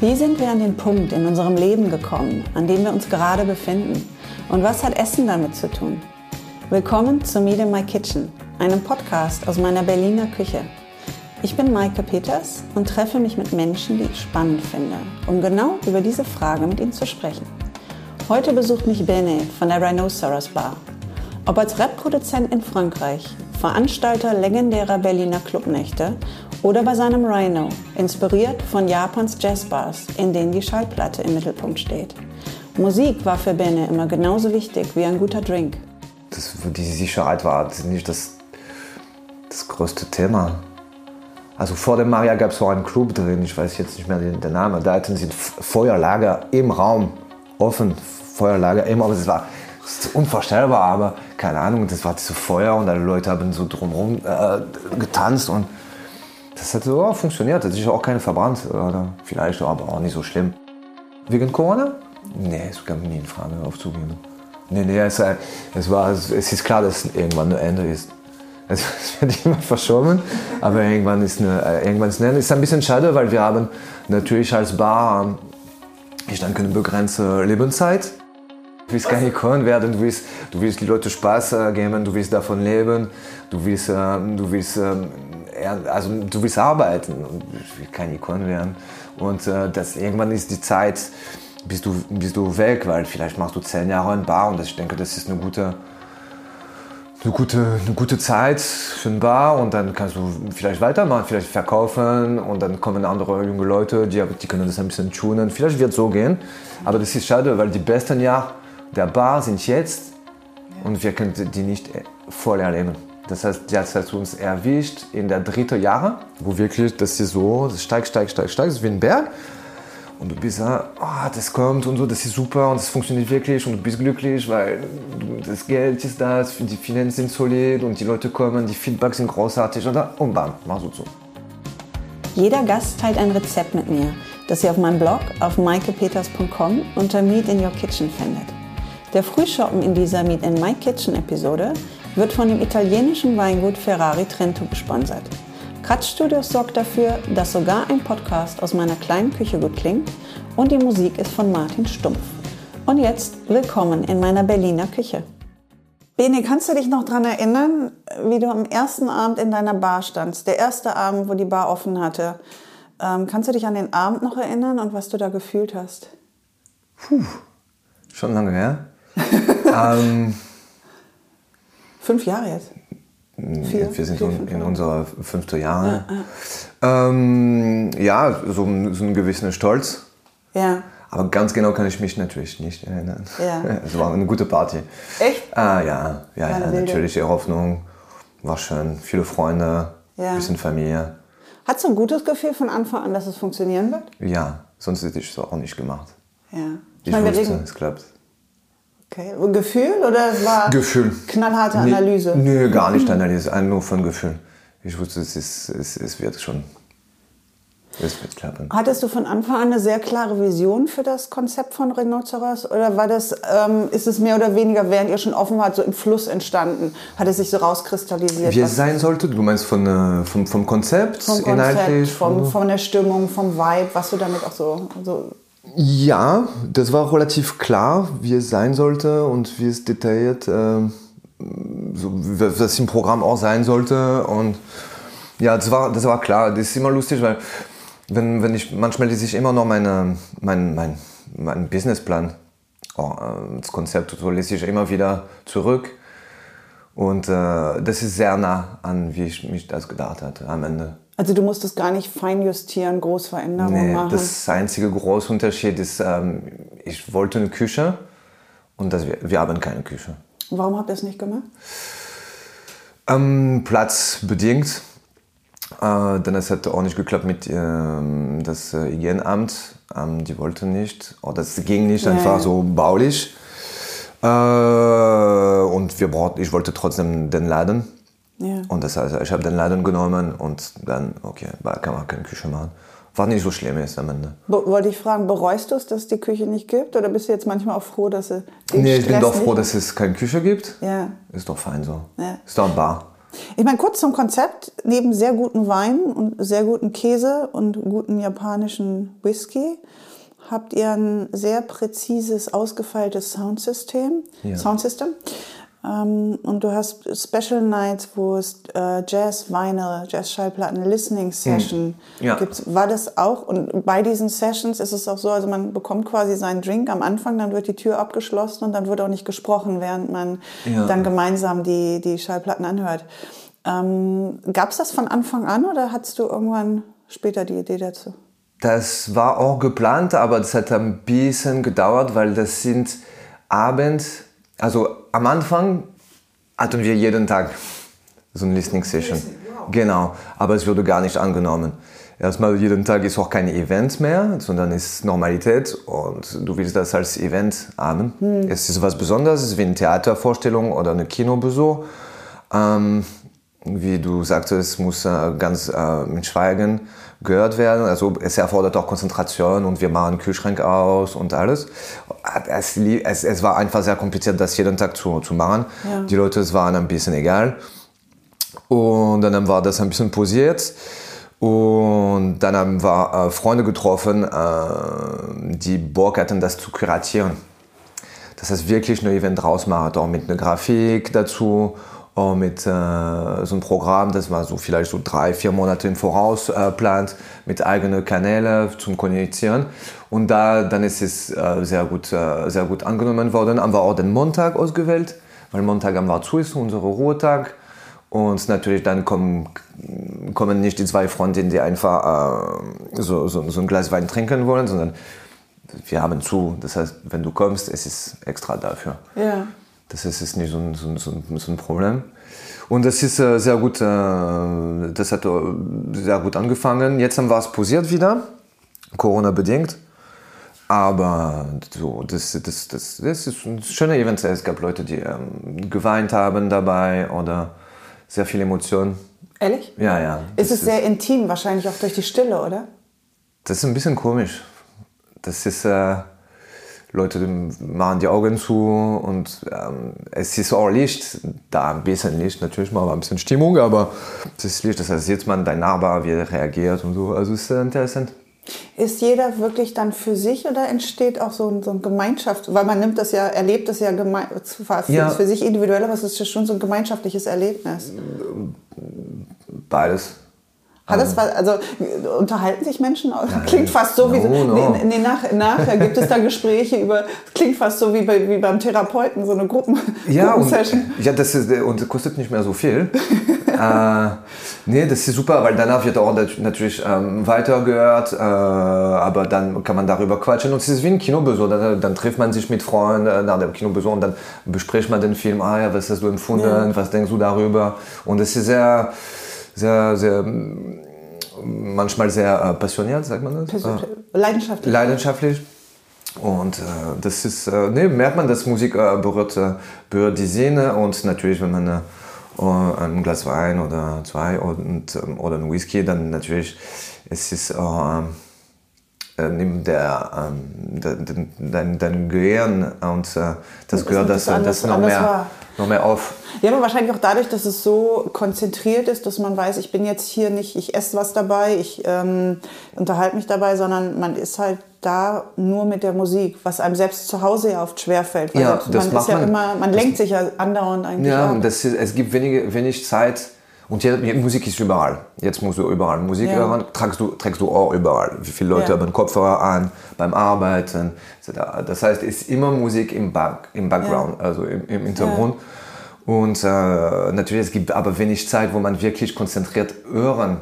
Wie sind wir an den Punkt in unserem Leben gekommen, an dem wir uns gerade befinden? Und was hat Essen damit zu tun? Willkommen zu Meet in My Kitchen, einem Podcast aus meiner Berliner Küche. Ich bin Maike Peters und treffe mich mit Menschen, die ich spannend finde, um genau über diese Frage mit ihnen zu sprechen. Heute besucht mich Bene von der Rhinoceros Bar. Ob als Rap-Produzent in Frankreich, Veranstalter legendärer Berliner Clubnächte oder bei seinem Rhino, inspiriert von Japans Jazzbars, in denen die Schallplatte im Mittelpunkt steht. Musik war für Bene immer genauso wichtig wie ein guter Drink. Das, die Sicherheit war nicht das, das größte Thema. Also vor dem Maria gab es so einen Club drin, ich weiß jetzt nicht mehr den, Namen, da hatten sie Feuerlager im Raum, offen, Feuerlager im Raum. Das war unvorstellbar, aber keine Ahnung, das war so Feuer und alle Leute haben so drumherum äh, getanzt und das hat so funktioniert. Hat sich auch keine verbrannt, oder vielleicht, aber auch nicht so schlimm. Wegen Corona? Nee, es kam nie in Frage aufzugeben. Nee, nee, es, es, war, es ist klar, dass irgendwann ein Ende ist. Es wird immer verschoben, aber irgendwann ist, eine, irgendwann ist ein Ende. Ist ein bisschen schade, weil wir haben natürlich als Bar, ich denke, eine begrenzte Lebenszeit. Du willst keine Ikon werden, du willst, du willst die Leute Spaß äh, geben, du willst davon leben, du willst, äh, du willst, äh, also du willst arbeiten und ich will keine Ikon werden. Und äh, das, irgendwann ist die Zeit, bist du, bist du weg, weil vielleicht machst du zehn Jahre in Bar und ich denke, das ist eine gute, eine gute, eine gute Zeit für ein Bar und dann kannst du vielleicht weitermachen, vielleicht verkaufen und dann kommen andere junge Leute, die, die können das ein bisschen tunen. Vielleicht wird es so gehen, aber das ist schade, weil die besten Jahre der Bar sind jetzt und wir können die nicht voll erleben. Das heißt, jetzt hat uns erwischt in der dritten Jahre, wo wirklich das ist so, das steigt, steigt, steigt, steigt, das ist wie ein Berg. Und du bist ja, oh, das kommt und so, das ist super und das funktioniert wirklich und du bist glücklich, weil das Geld ist da, die Finanzen sind solid und die Leute kommen, die Feedbacks sind großartig oder und bam, mach so zu. Jeder Gast teilt ein Rezept mit mir, das ihr auf meinem Blog auf maikepeters.com unter Meet in Your Kitchen findet. Der Frühschoppen in dieser Meet in My Kitchen Episode wird von dem italienischen Weingut Ferrari Trento gesponsert. Kratzstudios sorgt dafür, dass sogar ein Podcast aus meiner kleinen Küche gut klingt und die Musik ist von Martin Stumpf. Und jetzt willkommen in meiner Berliner Küche. Bene, kannst du dich noch daran erinnern, wie du am ersten Abend in deiner Bar standst? Der erste Abend, wo die Bar offen hatte. Ähm, kannst du dich an den Abend noch erinnern und was du da gefühlt hast? Puh, schon lange her. Ähm, Fünf Jahre jetzt? Vier, wir sind vier, in, in unserer fünften Jahre. Ja, ja. Ähm, ja so, so einen gewissen Stolz. Ja. Aber ganz genau kann ich mich natürlich nicht erinnern. Ja. Es war eine gute Party. Echt? Ah ja, ja, ja natürlich die Hoffnung. War schön. Viele Freunde, ja. bisschen Familie. Hattest du ein gutes Gefühl von Anfang an, dass es funktionieren wird? Ja, sonst hätte ich es auch nicht gemacht. Ja. Ich, ich meine, wusste, es klappt. Okay. Gefühl oder es war Gefühl. knallharte Analyse? Nö, nee, gar nicht Analyse, nur von Gefühl. Ich wusste, es, ist, es, es wird schon. Es wird klappen. Hattest du von Anfang an eine sehr klare Vision für das Konzept von Rhinoceros? Oder war das, ähm, ist es mehr oder weniger, während ihr schon offen wart, so im Fluss entstanden? Hat es sich so rauskristallisiert? Wie es sein sollte? Du meinst von, äh, vom, vom Konzept? Vom Konzept, inhaltlich? Vom, von der Stimmung, vom Vibe, was du damit auch so, so ja, das war relativ klar, wie es sein sollte und wie es detailliert, äh, so, was im Programm auch sein sollte. Und ja, das war, das war klar. Das ist immer lustig, weil wenn, wenn ich, manchmal lese ich immer noch meine, mein, mein, mein Businessplan, oh, das Konzept, so lese ich immer wieder zurück. Und äh, das ist sehr nah an, wie ich mich das gedacht hatte am Ende. Also du musstest gar nicht feinjustieren, Großveränderungen nee, machen? Das einzige große Unterschied ist, ähm, ich wollte eine Küche und das, wir haben keine Küche. Warum habt ihr es nicht gemacht? Ähm, platzbedingt. Äh, denn es hat auch nicht geklappt mit ähm, das äh, Hygieneamt. Ähm, die wollten nicht. Oder das ging nicht, einfach ja. so baulich. Äh, und wir brauchten, ich wollte trotzdem den Laden. Ja. Und das heißt, ich habe den Laden genommen und dann, okay, kann man keine Küche machen. Was nicht so schlimm ist am Ende. Be wollte ich fragen, bereust du es, dass es die Küche nicht gibt? Oder bist du jetzt manchmal auch froh, dass es den Nee, ich bin doch froh, dass es keine Küche gibt. Ja. Ist doch fein so. Ja. Ist doch ein Bar. Ich meine, kurz zum Konzept. Neben sehr guten Wein und sehr guten Käse und guten japanischen Whisky habt ihr ein sehr präzises, ausgefeiltes Soundsystem. Ja. Soundsystem. Ähm, und du hast Special Nights, wo es äh, Jazz, Vinyl, Jazz-Schallplatten, Listening Session Hm. Ja. gibt. War das auch? Und bei diesen Sessions ist es auch so, also man bekommt quasi seinen Drink am Anfang, dann wird die Tür abgeschlossen und dann wird auch nicht gesprochen, während man Ja. dann gemeinsam die, die Schallplatten anhört. Ähm, Gab es das von Anfang an oder hattest du irgendwann später die Idee dazu? Das war auch geplant, aber das hat ein bisschen gedauert, weil das sind Abend, also am Anfang hatten wir jeden Tag so eine Listening Session. Genau, aber es wurde gar nicht angenommen. Erstmal jeden Tag ist auch kein Event mehr, sondern ist Normalität und du willst das als Event haben. Es ist was Besonderes, es ist wie eine Theatervorstellung oder eine Kinobesuch. Ähm, wie du sagtest, es muss äh, ganz äh, mit Schweigen gehört werden. Also es erfordert auch Konzentration und wir machen Kühlschrank aus und alles. Es, es, es war einfach sehr kompliziert, das jeden Tag zu, zu machen. Ja. Die Leute, es waren ein bisschen egal. Und dann war das ein bisschen posiert. Und dann haben wir äh, Freunde getroffen, äh, die Bock hatten, das zu kuratieren. Das heißt, wirklich ein Event draus machen, auch mit einer Grafik dazu, mit äh, so einem Programm, das man so vielleicht so drei, vier Monate im Voraus äh, plant, mit eigenen Kanälen zum Kommunizieren. Und da, dann ist es äh, sehr, gut, äh, sehr gut angenommen worden. Haben wir auch den Montag ausgewählt, weil Montag haben wir zu ist, unser Ruhetag. Und natürlich dann kommen, kommen nicht die zwei Freundinnen, die einfach äh, so, so, so ein Glas Wein trinken wollen, sondern wir haben zu. Das heißt, wenn du kommst, es ist extra dafür. Ja. Das ist, ist nicht so ein, so, ein, so ein- Problem. Und das ist äh, sehr gut, äh, das hat äh, sehr gut angefangen. Jetzt haben wir es posiert wieder, Corona-bedingt. Aber so, das, das, das, das ist ein schöner Event. Es gab Leute, die ähm, geweint haben dabei oder sehr viel Emotionen. Ehrlich? Ja, ja. Ist es sehr intim, wahrscheinlich auch durch die Stille, oder? Das ist ein bisschen komisch. Das ist, äh, Leute machen die Augen zu und ähm, es ist auch Licht, da ein bisschen Licht, natürlich mal ein bisschen Stimmung, aber es ist Licht, das heißt, sieht man dein Nachbar, wie er reagiert und so, also es ist äh, interessant. Ist jeder wirklich dann für sich oder entsteht auch so, ein, so eine Gemeinschaft? Weil man nimmt das ja, erlebt das ja für, Ja. für sich individuell, aber es ist ja schon so ein gemeinschaftliches Erlebnis. Beides. Hat das was, also unterhalten sich Menschen? Klingt fast so wie No, no. Nee, nee, nach, nachher gibt es da Gespräche über, klingt fast so wie, bei, wie beim Therapeuten, so eine Gruppen, Ja, und, Gruppensession. ja das ist, äh, und kostet nicht mehr so viel. äh, nee, das ist super, weil danach wird auch nat- natürlich ähm, weitergehört, äh, aber dann kann man darüber quatschen. Und es ist wie ein Kinobesuch. Dann, dann trifft man sich mit Freunden äh, nach dem Kinobesuch und dann bespricht man den Film. Ah ja, was hast du empfunden? Ja. Was denkst du darüber? Und es ist sehr, sehr, sehr, mm, manchmal sehr äh, passioniert, sagt man das? Äh, Leidenschaftlich. leidenschaftlich. Und äh, das ist, äh, nee, merkt man, dass Musik äh, berührt, äh, berührt die Seele und natürlich, wenn man äh, ein Glas Wein oder zwei und, ähm, oder ein Whisky, dann natürlich, es ist auch, äh, nimmt der, ähm, de- de- dein, dein Gehirn und äh, das gehört das das, anders- das noch, mehr, wahr. noch mehr auf. Ja, aber wahrscheinlich auch dadurch, dass es so konzentriert ist, dass man weiß, ich bin jetzt hier nicht, ich esse was dabei, ich ähm, unterhalte mich dabei, sondern man ist halt da nur mit der Musik, was einem selbst zu Hause ja oft schwerfällt. Weil Ja, das man macht ist ja man- immer, man lenkt sich ja andauernd eigentlich Ja, ab. und das ist, es gibt wenige, wenig Zeit. Und hier, Musik ist überall. Jetzt musst du überall Musik Ja. hören. Trägst du, trägst du auch überall. Wie viele Leute Ja. haben Kopfhörer an beim Arbeiten. etc. Das heißt, es ist immer Musik im, Back, im Background, also im, im Hintergrund. Und äh, natürlich, es gibt aber wenig Zeit, wo man wirklich konzentriert hören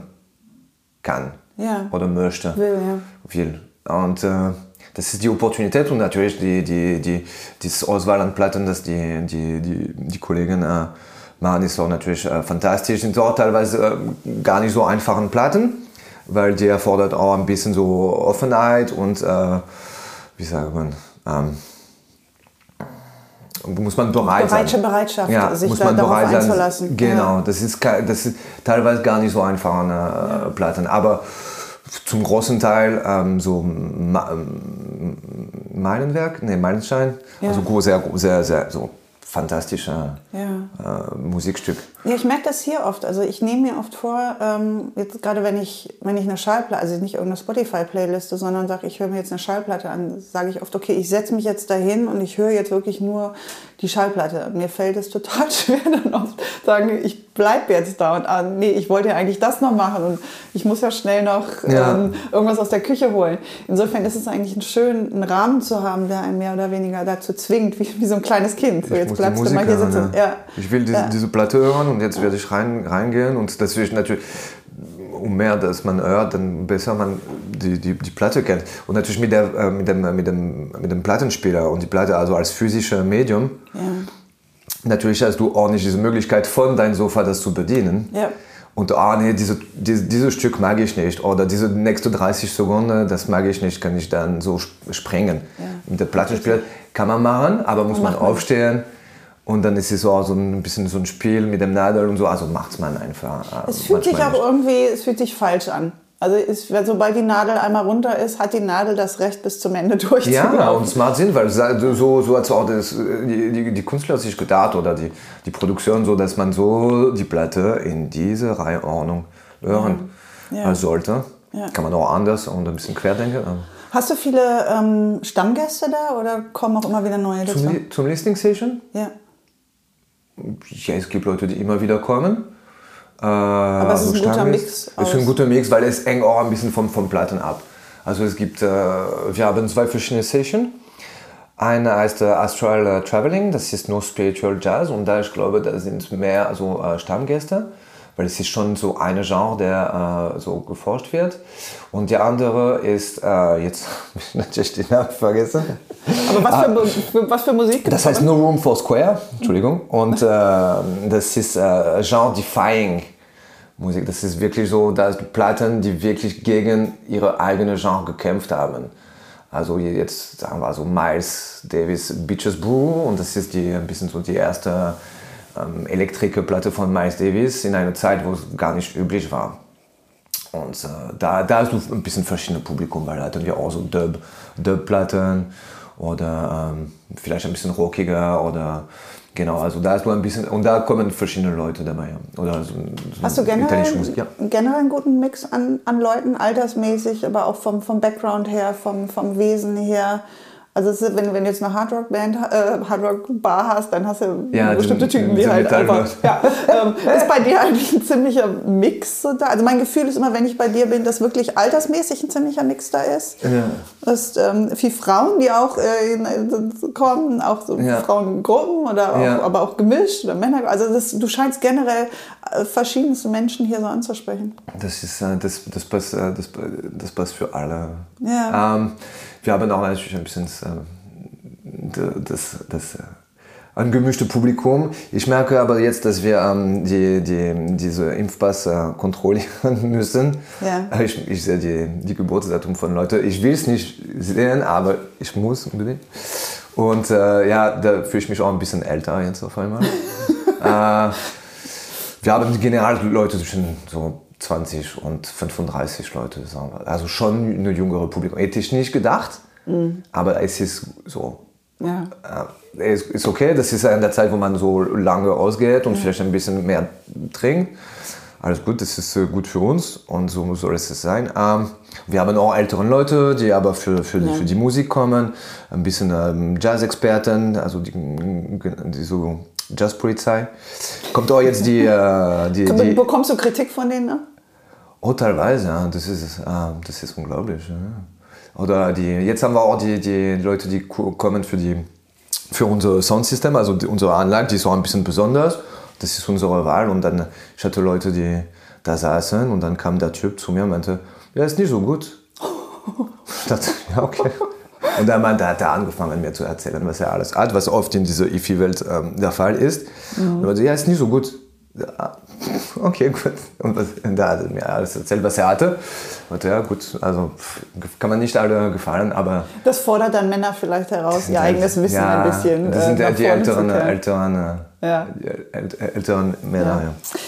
kann Ja. oder möchte. Will, ja. Und äh, das ist die Opportunität und natürlich die, die, die, diese Auswahl an Platten, dass die, die, die, die Kollegen äh, machen, ist auch natürlich äh, fantastisch. Sind auch teilweise äh, gar nicht so einfachen Platten, weil die erfordert auch ein bisschen so Offenheit und, äh, wie sagt man, ähm, muss man bereit Bereitsche sein. Bereitschaft, ja, sich muss da man bereit sein. einzulassen. Genau, Ja. das, ist, das ist teilweise gar nicht so einfach eine äh, Platten. Aber zum großen Teil ähm, so Ma Meilenwerk, nee, Meilenstein, Ja. also sehr, sehr, sehr, so fantastisches Ja. äh, Musikstück. Ja, ich merke das hier oft. Also ich nehme mir oft vor, ähm, jetzt gerade wenn ich, wenn ich eine Schallplatte, also nicht irgendeine Spotify-Playliste, sondern sage, ich höre mir jetzt eine Schallplatte an, sage ich oft, okay, ich setze mich jetzt dahin und ich höre jetzt wirklich nur die Schallplatte. Mir fällt es total schwer, dann oft sagen, ich bleibe jetzt da und ah, nee, ich wollte ja eigentlich das noch machen und ich muss ja schnell noch Ja. ähm, irgendwas aus der Küche holen. Insofern ist es eigentlich ein schön, einen Rahmen zu haben, der einen mehr oder weniger dazu zwingt, wie, wie so ein kleines Kind. So, Ich jetzt bleibst du mal hier sitzen. ja. Ja. Ich will diese, diese Platte hören und jetzt werde ich rein, reingehen und das will ich natürlich, mehr, dass man hört, dann besser man die, die, die Platte kennt. Und natürlich mit, der, äh, mit, dem, mit, dem, mit dem Plattenspieler und die Platte also als physisches Medium. Ja. Natürlich hast du auch nicht diese Möglichkeit von deinem Sofa das zu bedienen. Ja. Und ah nee, diese, diese, dieses Stück mag ich nicht. Oder diese nächste 30 Sekunden, das mag ich nicht, kann ich dann so sp- sprengen. Mit der Plattenspieler kann man machen, aber muss man man. aufstehen. Und dann ist es so, so ein bisschen so ein Spiel mit dem Nadel und so. Also macht man einfach. äh, Es fühlt sich auch irgendwie, es fühlt sich falsch an. Also ist, sobald die Nadel einmal runter ist, hat die Nadel das Recht bis zum Ende Ja, durchzulaufen. und es macht Sinn, weil so, so, so hat auch das, die, die, die Künstler sich gedacht oder die, die Produktion so, dass man so die Platte in diese Reihenordnung hören Ja. äh, sollte. Ja. Kann man auch anders und ein bisschen querdenken. aber- Hast du viele ähm, Stammgäste da oder kommen auch immer wieder neue dazu? Zum, zum Listening Session? Ja. Ja, es gibt Leute, die immer wieder kommen. Äh, Aber es ist ein guter Mix Es ist ein guter Mix, weil es hängt auch ein bisschen vom, vom Platten ab. Also es gibt, äh, wir haben zwei verschiedene Sessions. Eine heißt äh, Astral Traveling, das ist nur Spiritual Jazz und da ich glaube, da sind mehr also, Stammgäste, weil es ist schon so eine Genre, der äh, so geforscht wird. Und die andere ist, äh, jetzt habe ich natürlich den Namen vergessen. Aber was für, Mu- für, was für Musik? Ah. Das heißt No Room for Square, Entschuldigung. Und äh, das ist äh, Genre-Defying Musik. Das ist wirklich so, dass Platten, die wirklich gegen ihre eigene Genre gekämpft haben. Also jetzt sagen wir so Miles Davis Beaches Brew und das ist die, ein bisschen so die erste ähm, Elektrikerplatte von Miles Davis in einer Zeit, wo es gar nicht üblich war. Und äh, da, da hast du ein bisschen verschiedene Publikum, weil da hatten wir auch so Dub, Dub-Platten oder ähm, vielleicht ein bisschen rockiger oder genau, also da hast du ein bisschen, und da kommen verschiedene Leute dabei. Oder so, so Hast du generell, Musik, ja. generell einen guten Mix an, an Leuten, altersmäßig, aber auch vom, vom Background her, vom, vom Wesen her? Also ist, wenn, wenn du jetzt eine Hardrock-Band, äh, Hardrock-Bar hast, dann hast du Ja, bestimmte Typen, die halt einfach... Ja, ähm, ist bei dir eigentlich ein ziemlicher Mix so da? Also mein Gefühl ist immer, wenn ich bei dir bin, dass wirklich altersmäßig ein ziemlicher Mix da ist. Ja. Ist ähm, viel Frauen, die auch äh, kommen, auch so Ja. Frauengruppen oder auch, aber auch gemischt oder Männer. Also das, du scheinst generell äh, verschiedenste Menschen hier so anzusprechen. Das, ist, äh, das, das, passt, äh, das, das passt für alle. Ja. Ähm, wir haben auch natürlich ein bisschen äh, das, das äh, ein gemischtes Publikum. Ich merke aber jetzt, dass wir ähm, die, die, diese Impfpass äh, kontrollieren müssen. Ja. Ich, ich sehe die, die Geburtsdatum von Leuten. Ich will es nicht sehen, aber ich muss unbedingt. Und äh, ja, da fühle ich mich auch ein bisschen älter jetzt auf einmal. äh, wir haben generell Leute zwischen so 20 und 35 Leute, sagen wir. Also schon eine jüngere Publikum. Hätte ich nicht gedacht, aber es ist so. Ja. Äh, es ist okay, das ist in der Zeit, wo man so lange ausgeht und vielleicht ein bisschen mehr trinkt. Alles gut, das ist äh, gut für uns und so soll es sein. Ähm, wir haben auch ältere Leute, die aber für, für, Ja. für die Musik kommen, ein bisschen ähm, Jazz-Experten, also die, die so Jazzpolizei. Kommt auch jetzt die, äh, die, die Bekommst du Kritik von denen? Ne? Oh, teilweise, ja. Das ist, ah, das ist unglaublich. Ja. Oder die, jetzt haben wir auch die, die Leute, die ko- kommen für, die, für unser Soundsystem, also die, unsere Anlage, die ist auch ein bisschen besonders. Das ist unsere Wahl. Und dann, ich hatte Leute, die da saßen und dann kam der Typ zu mir und meinte, ja, ist nicht so gut. Ich dachte, ja, okay. Und dann meinte, hat er angefangen, mir zu erzählen, was er alles hat, was oft in dieser IFI-Welt ähm, der Fall ist. Und er meinte, ja, ist nicht so gut. Ja, okay, gut. Und was, und da hat er mir alles erzählt, was er hatte. Und ja, gut, also kann man nicht alle gefallen, aber Das fordert dann Männer vielleicht heraus, ihr eigenes Wissen ja, ein bisschen. Das sind äh, ja nach die älteren, älteren, äh, Ja. älteren Männer. Ja.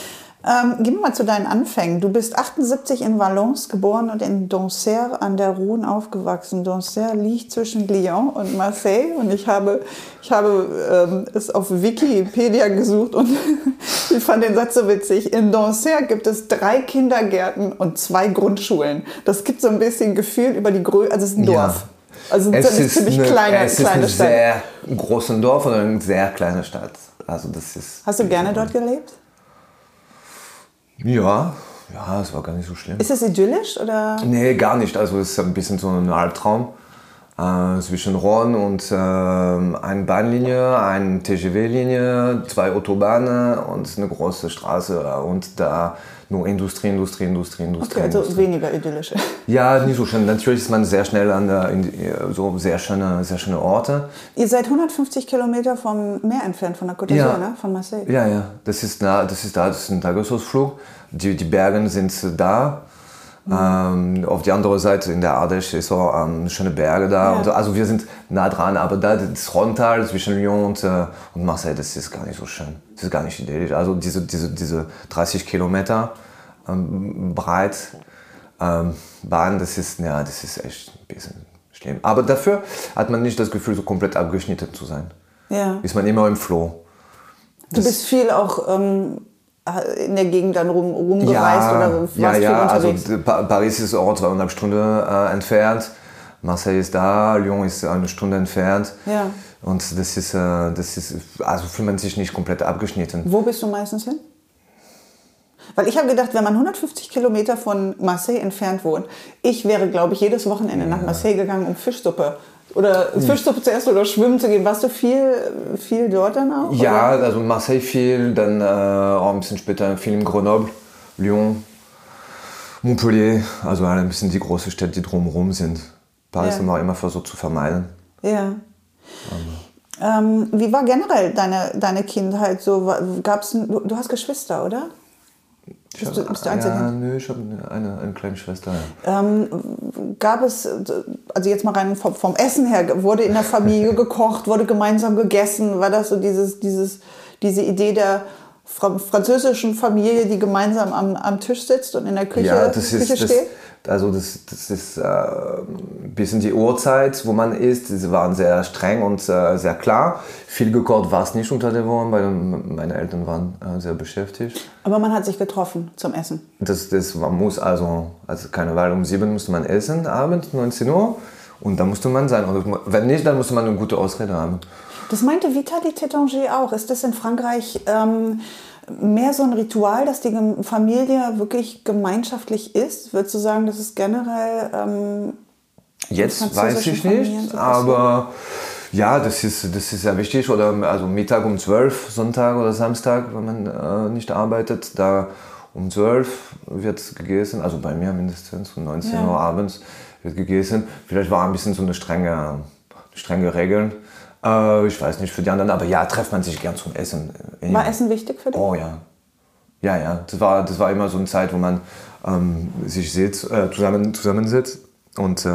Ähm, gehen wir mal zu deinen Anfängen. Du bist 78 in Valence geboren und in Dancerre an der Rhone aufgewachsen. Dancerre liegt zwischen Lyon und Marseille und ich habe, ich habe ähm, es auf Wikipedia gesucht und ich fand den Satz so witzig. In Dancerre gibt es drei Kindergärten und zwei Grundschulen. Das gibt so ein bisschen Gefühl über die Größe, also es ist ein Dorf. Ja. Also Es eine ist ziemlich eine, kleine, es ist kleine ein Stadt. sehr großes Dorf oder eine sehr kleine Stadt. Also das ist. Hast du gerne dort gelebt? Ja, ja, es war gar nicht so schlimm. Ist es idyllisch oder? Nee, gar nicht. Also es ist ein bisschen so ein Albtraum äh, zwischen Ron und äh, eine Bahnlinie, eine TGV-Linie, zwei Autobahnen und eine große Straße und da nur Industrie, Industrie, Industrie, Industrie. Okay, also Industrie. weniger idyllisch. Ja, nicht so schön. Natürlich ist man sehr schnell an der, die- so sehr schöne, sehr schöne Orte. Ihr seid 150 Kilometer vom Meer entfernt, von der Côte Ja. d'Azur, ne? von Marseille. Ja, ja, das ist, nah, das ist da, das ist ein Tagesausflug. Die, die Berge sind da. Ähm, auf die andere Seite in der Ardèche ist auch ähm, schöne Berge da. Ja. So. Also wir sind nah dran, aber da das Rontal zwischen Lyon und, äh, und Marseille, das ist gar nicht so schön. Das ist gar nicht idyllisch. Also diese, diese, diese 30 Kilometer ähm, breit ähm, Bahn, das ist, ja, das ist echt ein bisschen schlimm. Aber dafür hat man nicht das Gefühl, so komplett abgeschnitten zu sein. Ja. Ist man immer im Flow. Du bist viel auch ähm, in der Gegend dann rum, rumgereist oder warst ja, ja, also unterwegs. Pa- Paris ist auch zweieinhalb Stunden äh, entfernt, Marseille ist da, Lyon ist eine Stunde entfernt. Ja. Und das ist, äh, das ist, also fühlt man sich nicht komplett abgeschnitten. Wo bist du meistens hin? Weil ich habe gedacht, wenn man 150 Kilometer von Marseille entfernt wohnt, ich wäre, glaube ich, jedes Wochenende nach Marseille gegangen, um Fischsuppe. Oder Hm. Fischsuppe zu essen oder schwimmen zu gehen. Warst du viel, viel dort dann auch? Ja, Oder? also Marseille viel, dann äh, auch ein bisschen später viel in Grenoble, Lyon, Montpellier, also alle ein bisschen die großen Städte, die drumherum sind. Paris Ja. haben wir immer versucht zu vermeiden. Ja. Ähm, wie war generell deine, deine Kindheit so? Gab's, du, du hast Geschwister, oder? Bist du, bist du ja, Einzelkind? nö, ich habe eine, eine kleine Schwester. Ja. Ähm, gab es, also jetzt mal rein vom, vom Essen her, wurde in der Familie gekocht, wurde gemeinsam gegessen? War das so dieses, dieses, diese Idee der fra- französischen Familie, die gemeinsam am, am Tisch sitzt und in der Küche, Ja, das Küche ist, das, steht? Also das, das ist äh, ein bisschen die Uhrzeit, wo man isst. Sie waren sehr streng und äh, sehr klar. Viel gekocht war es nicht unter der Woche, weil meine Eltern waren äh, sehr beschäftigt. Aber man hat sich getroffen zum Essen. Das, das man muss also, also keine Wahl, um sieben musste man essen, abends, 19 Uhr. Und da musste man sein. Und wenn nicht, dann musste man eine gute Ausrede haben. Das meinte Vitali Tétanger auch. Ist das in Frankreich ähm, mehr so ein Ritual, dass die Familie wirklich gemeinschaftlich ist? Würdest du sagen, das ist generell ähm, Jetzt weiß ich nicht, so aber ja, das ist, das ist sehr wichtig. Oder also Mittag um 12, Sonntag oder Samstag, wenn man äh, nicht arbeitet, da um 12 wird gegessen, also bei mir mindestens, um 19 Ja. Uhr abends wird gegessen. Vielleicht war ein bisschen so eine strenge, strenge Regeln. Äh, ich weiß nicht für die anderen, aber ja, trifft man sich gern zum Essen. Äh, war Essen wichtig für dich? Oh ja. Ja, ja. Das war, das war immer so eine Zeit, wo man ähm, sich sitzt, äh, zusammen, zusammensitzt und äh,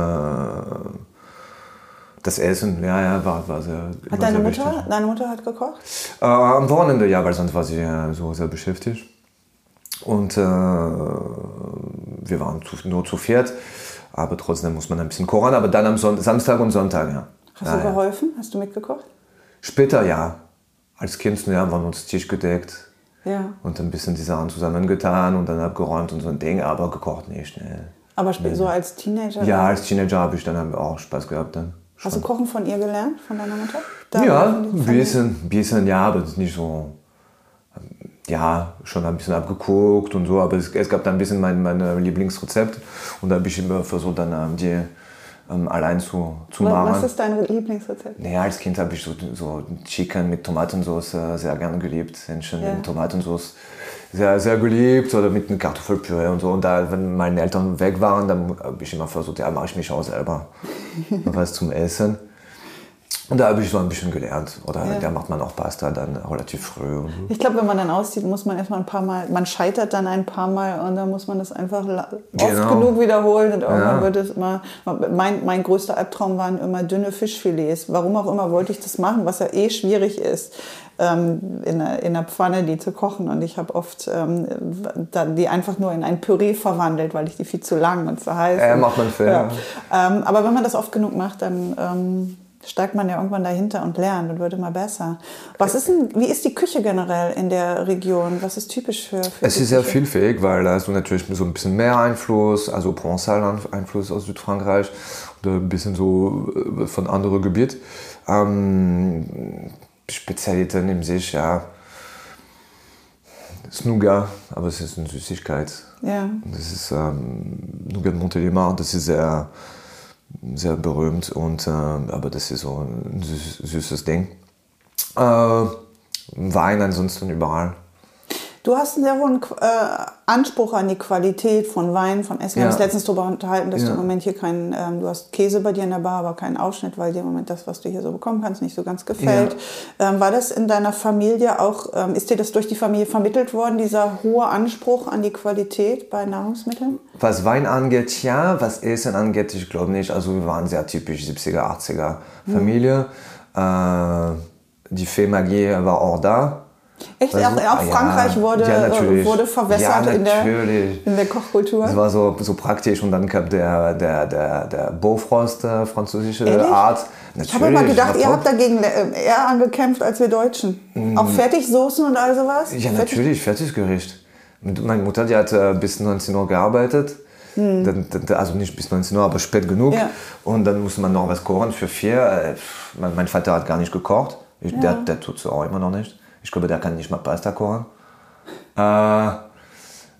das Essen, ja, ja, war, war sehr. Hat deine sehr Mutter, wichtig. deine Mutter hat gekocht? Äh, am Wochenende, ja, weil sonst war sie äh, so sehr beschäftigt. Und äh, wir waren zu, nur zu viert, aber trotzdem muss man ein bisschen kochen. Aber dann am Son Samstag und Sonntag, ja. Hast ja, du ja. geholfen? Hast du mitgekocht? Später ja. Als Kind ja, haben wir uns Tisch gedeckt Ja. und ein bisschen die Sachen zusammengetan und dann abgeräumt und so ein Ding, aber gekocht nicht. Ne. Aber sp- so als Teenager? Ja, als Teenager habe ich dann auch Spaß gehabt. Dann. Hast du Kochen von ihr gelernt, von deiner Mutter? Da Ja, ein bisschen, bisschen, ja, aber nicht so. Ja, schon ein bisschen abgeguckt und so, aber es, es gab dann ein bisschen mein, mein Lieblingsrezept und da habe ich immer versucht, dann ähm, die allein zu, zu machen. Was ist dein Lieblingsrezept? Naja, als Kind habe ich so, so Chicken mit Tomatensauce äh, sehr gern geliebt. Hähnchen Ja. mit Tomatensauce sehr, sehr geliebt oder mit einem Kartoffelpüree und so. Und da, wenn meine Eltern weg waren, dann habe ich immer versucht, ja, mache ich mich auch selber was zum Essen. Und da habe ich so ein bisschen gelernt. Oder ja. da macht man auch Pasta dann relativ früh. Ich glaube, wenn man dann auszieht, muss man erstmal ein paar Mal, man scheitert dann ein paar Mal und dann muss man das einfach oft genau. genug wiederholen und irgendwann ja. wird es immer, mein, mein größter Albtraum waren immer dünne Fischfilets. Warum auch immer wollte ich das machen, was ja eh schwierig ist, ähm, in, einer, in einer Pfanne die zu kochen. Und ich habe oft ähm, die einfach nur in ein Püree verwandelt, weil ich die viel zu lang und zu heiß. Ja, macht man Film. Ja. Ähm, aber wenn man das oft genug macht, dann ähm, steigt man ja irgendwann dahinter und lernt und wird immer besser. Was ist denn, wie ist die Küche generell in der Region? Was ist typisch für, für Es ist sehr vielfältig, weil da hast du natürlich so ein bisschen mehr Einfluss, also Provençal-Einfluss aus Südfrankreich oder ein bisschen so äh, von anderen Gebieten. Ähm, Spezialitäten im sich, ja. Nougat, aber es ist eine Süßigkeit. Ja. Das ist ähm, Nougat Montélimar, das ist sehr sehr berühmt, und, äh, aber das ist so ein süß, süßes Ding. Äh, Wein ansonsten überall. Du hast einen sehr hohen äh, Anspruch an die Qualität von Wein, von Essen. Wir ja. haben uns letztens darüber unterhalten, dass ja. du im Moment hier keinen, ähm, du hast Käse bei dir in der Bar, aber keinen Ausschnitt, weil dir im Moment das, was du hier so bekommen kannst, nicht so ganz gefällt. Ja. Ähm, war das in deiner Familie auch, ähm, ist dir das durch die Familie vermittelt worden, dieser hohe Anspruch an die Qualität bei Nahrungsmitteln? Was Wein angeht, ja. Was Essen angeht, ich glaube nicht. Also wir waren sehr typisch 70er, 80er Familie. Mhm. Äh, die Fee Magie war auch da. Echt? Also, auch, auch Frankreich ja, wurde, ja, äh, wurde verwässert ja, in, der, in der Kochkultur? Das war so, so praktisch. Und dann kam der, der, der, der Bofrost, der französische Ehrlich? Art. Natürlich, ich habe immer gedacht, ihr habt dagegen äh, eher angekämpft als wir Deutschen. Mm. Auch Fertigsoßen und all sowas? Ja, Fertig natürlich, Fertiggericht. Meine Mutter, die hat äh, bis 19 Uhr gearbeitet. Hm. Also nicht bis 19 Uhr, aber spät genug. Ja. Und dann musste man noch was kochen für vier. Mein, mein Vater hat gar nicht gekocht. Ich, ja. der, der tut es auch immer noch nicht. Ich glaube, der kann nicht mal Pasta kochen. Äh,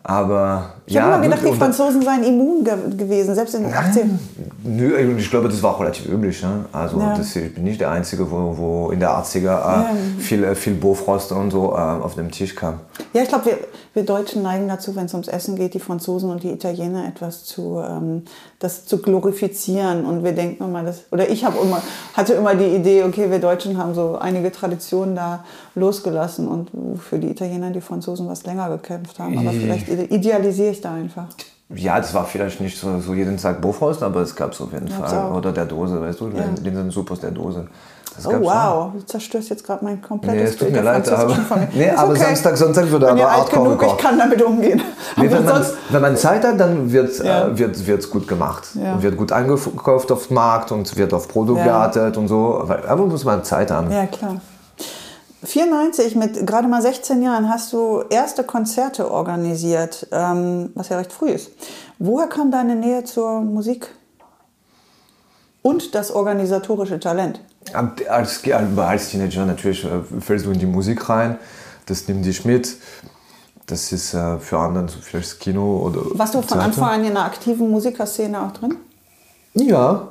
aber ich ja. Ich habe immer gedacht, die Franzosen seien immun ge gewesen, selbst in den 18. Nö, ich glaube, das war auch relativ üblich. Ne? Also ja. das, ich bin nicht der Einzige, wo, wo in der 80er äh, ja. viel, äh, viel Bofrost und so äh, auf dem Tisch kam. Ja, ich glaube, wir, wir Deutschen neigen dazu, wenn es ums Essen geht, die Franzosen und die Italiener etwas zu, ähm, das zu glorifizieren. Und wir denken immer, das, oder ich habe immer, hatte immer die Idee, okay, wir Deutschen haben so einige Traditionen da losgelassen und für die Italiener die Franzosen was länger gekämpft haben. Aber vielleicht idealisiere ich da einfach. Ja, das war vielleicht nicht so, so jeden Tag Bofrost, aber es gab es auf jeden Gab's Fall. Auch. Oder der Dose, weißt du, ja. Linsen aus der Dose. Das oh wow, du zerstörst jetzt gerade mein komplettes nee, Bild mir leid, aber, nee, aber okay. Samstag, Sonntag wird aber alt genug, gekocht. Ich kann damit umgehen. Nee, wenn, man, wenn, man, Zeit hat, dann wird es ja. äh, wird, gut gemacht. Ja. Und wird gut eingekauft auf dem Markt und wird auf Produkt ja. geartet und so. Aber muss man Zeit haben. Ja, klar. 94, mit gerade mal 16 Jahren, hast du erste Konzerte organisiert, ähm, was ja recht früh ist. Woher kam deine Nähe zur Musik? Und das organisatorische Talent? Als, als Teenager natürlich äh, fällst du in die Musik rein, das nimmt dich mit. Das ist äh, für andere so vielleicht das Kino oder. Warst du von Theater. Anfang an in einer aktiven Musikerszene auch drin? Ja,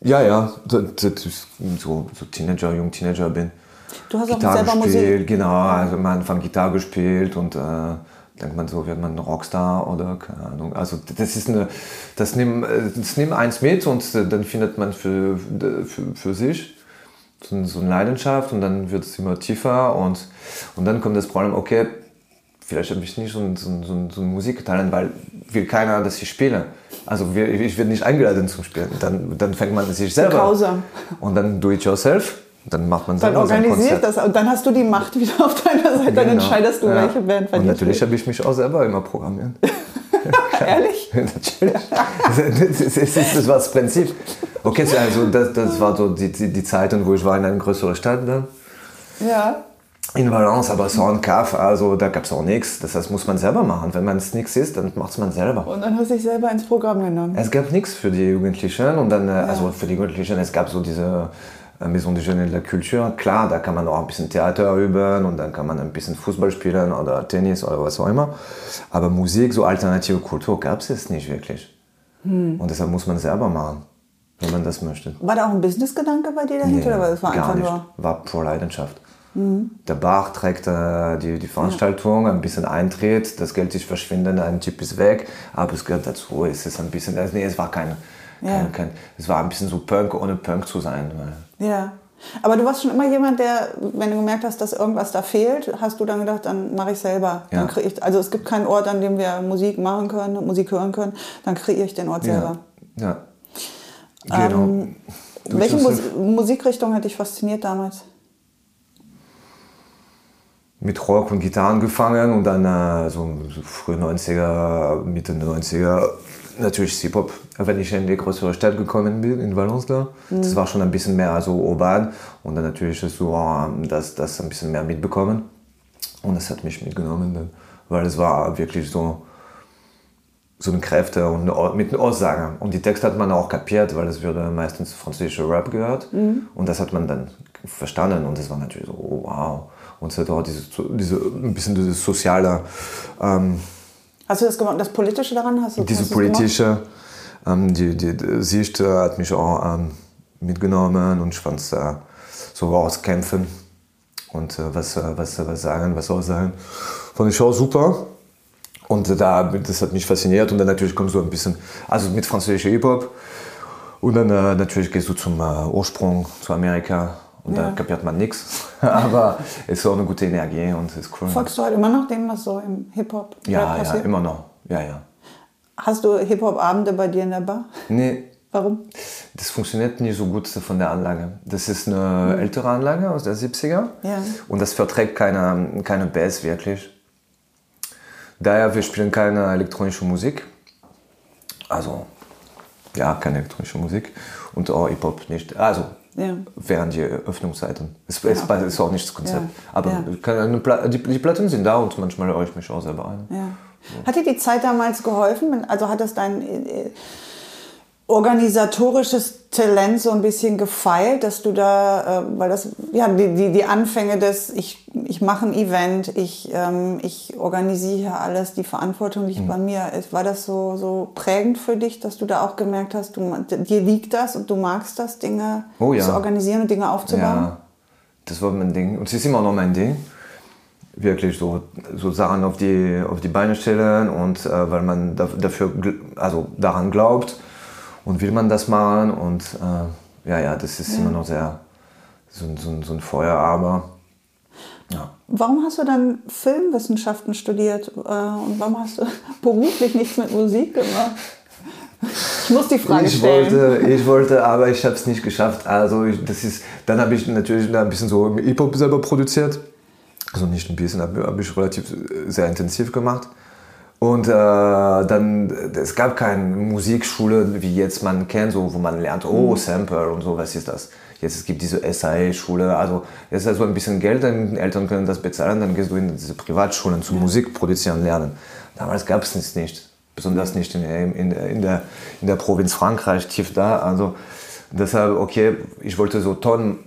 ja, ja. Das, das so, so Teenager, jung Teenager bin. Du hast Gitarre auch selber gespielt, Musik. Genau, also am Anfang Gitarre gespielt und äh, denkt man so, wird man ein Rockstar oder keine Ahnung. Also das ist eine, das nimmt, das nimmt eins mit und dann findet man für, für, für sich so, so eine Leidenschaft und dann wird es immer tiefer und, und dann kommt das Problem, okay, vielleicht habe ich nicht so ein, so ein, so ein Musiktalent, weil will keiner, dass ich spiele. Also ich werde nicht eingeladen zum Spielen. Dann, dann fängt man sich selber. Grausam. Und dann do it yourself. Dann macht man Dann organisiert das und dann hast du die Macht wieder auf deiner Seite. Dann genau. entscheidest du, ja. welche Band Und natürlich habe ich mich auch selber immer programmiert. Ehrlich? natürlich. Das, ist, das war das Prinzip. Okay, also das, das war so die, die, die Zeiten, wo ich war in einer größeren Stadt dann. Ja. In Valence, aber so ein Kaff, also da gab es auch nichts. Das heißt, muss man selber machen. Wenn man es nichts ist, dann macht es man selber. Und dann hast du dich selber ins Programm genommen. Es gab nichts für die Jugendlichen und dann, äh, ja. also für die Jugendlichen, es gab so diese Maison de Jeunes de la Culture. Klar, da kann man auch ein bisschen Theater üben und dann kann man ein bisschen Fußball spielen oder Tennis oder was auch immer. Aber Musik, so alternative Kultur gab es nicht wirklich. Hm. Und deshalb muss man selber machen, wenn man das möchte. War da auch ein Businessgedanke bei dir dahinter? Nee, oder das war gar nicht. Nur? War pure Leidenschaft. Mhm. Der Bach trägt äh, die, die Veranstaltung, ein bisschen Eintritt, das Geld ist verschwindend, ein Typ ist weg, aber es gehört dazu, es ist ein bisschen, nee, es war kein, kein, ja. kein, es war ein bisschen so Punk, ohne Punk zu sein. Ja. Aber du warst schon immer jemand, der, wenn du gemerkt hast, dass irgendwas da fehlt, hast du dann gedacht, dann mache ich selber. Ja. Dann krieg ich, also es gibt keinen Ort, an dem wir Musik machen können, Musik hören können, dann kreiere ich den Ort selber. Ja. ja. Genau. Ähm, welche Mus Musikrichtung hat dich fasziniert damals? mit Rock und Gitarre angefangen und dann äh, so, so frühe 90er, Mitte 90er natürlich Hip-Hop. Wenn ich in die größere Stadt gekommen bin, in Valence da, das war schon ein bisschen mehr so urban und dann natürlich so ähm, das, das ein bisschen mehr mitbekommen und das hat mich mitgenommen, dann, weil es war wirklich so so eine Kräfte und eine, mit einer Aussage. Und die Texte hat man auch kapiert, weil es würde meistens französischer Rap gehört. Und das hat man dann verstanden und das war natürlich so, oh, wow. Und es hat auch diese, diese, ein bisschen dieses soziale, ähm, Hast du das gemacht? Das Politische daran? Hast du, diese hast politische ähm, die, die, die Sicht äh, hat mich auch ähm, mitgenommen und ich fand es äh, so rauskämpfen und äh, was, äh, was, was sagen, was aussagen. Fand ich auch super. Und äh, da, das hat mich fasziniert und dann natürlich kommt so ein bisschen, also mit französischer Hip-Hop und dann äh, natürlich gehst du zum äh, Ursprung, zu Amerika und Ja. da kapiert man nichts, aber es ist auch eine gute Energie und es ist cool. Folgst du heute immer noch dem, was so im Hip-Hop Ja, Rap ja, passiert? immer noch. Ja, ja. Hast du Hip-Hop-Abende bei dir in der Bar? Nee, Warum? Das funktioniert nicht so gut von der Anlage. Das ist eine ältere Anlage aus der 70er Ja. und das verträgt keine, keine Bass wirklich. Daher, wir spielen keine elektronische Musik. Also, ja, keine elektronische Musik und auch Hip-Hop nicht. Also, Ja. während die Öffnungszeiten. Es, es okay. ist auch nicht das Konzept. Aber Pla- die, die Platten sind da und manchmal höre ich mich auch selber ein. Hat dir die Zeit damals geholfen? Also hat das dein äh, organisatorisches Talent so ein bisschen gefeilt, dass du da, äh, weil das, ja, die, die, die Anfänge des, ich, ich mache ein Event, ich, ähm, ich organisiere alles, die Verantwortung Mhm. liegt bei mir. Ist, war das so, so prägend für dich, dass du da auch gemerkt hast, du, dir liegt das und du magst das, Dinge Oh ja. zu organisieren und Dinge aufzubauen? Ja, das war mein Ding. Und es ist immer noch mein Ding. Wirklich so, so Sachen auf die, auf die Beine stellen und äh, weil man da, dafür, also daran glaubt und will man das machen und äh, ja, ja, das ist immer noch sehr so, ein- so, so ein Feuer, aber ja. Warum hast du dann Filmwissenschaften studiert äh, und warum hast du beruflich nichts mit Musik gemacht? Ich muss die Frage ich stellen. wollte, ich wollte, aber ich habe es nicht geschafft. Also ich, das ist, dann habe ich natürlich ein bisschen so Hip-Hop selber produziert. Also nicht ein bisschen, habe hab ich relativ äh, sehr intensiv gemacht. Und äh, dann, es gab keine Musikschule, wie jetzt man kennt, so, wo man lernt, oh, Sample und so, was ist das? Jetzt es gibt diese SAE-Schule, also jetzt ist so ein bisschen Geld, deine Eltern können das bezahlen, dann gehst du in diese Privatschulen zum Musik produzieren lernen. Damals gab es es nicht, besonders nicht in, in, in, der, in der Provinz Frankreich, tief da. Also deshalb, okay, ich wollte so Tonnen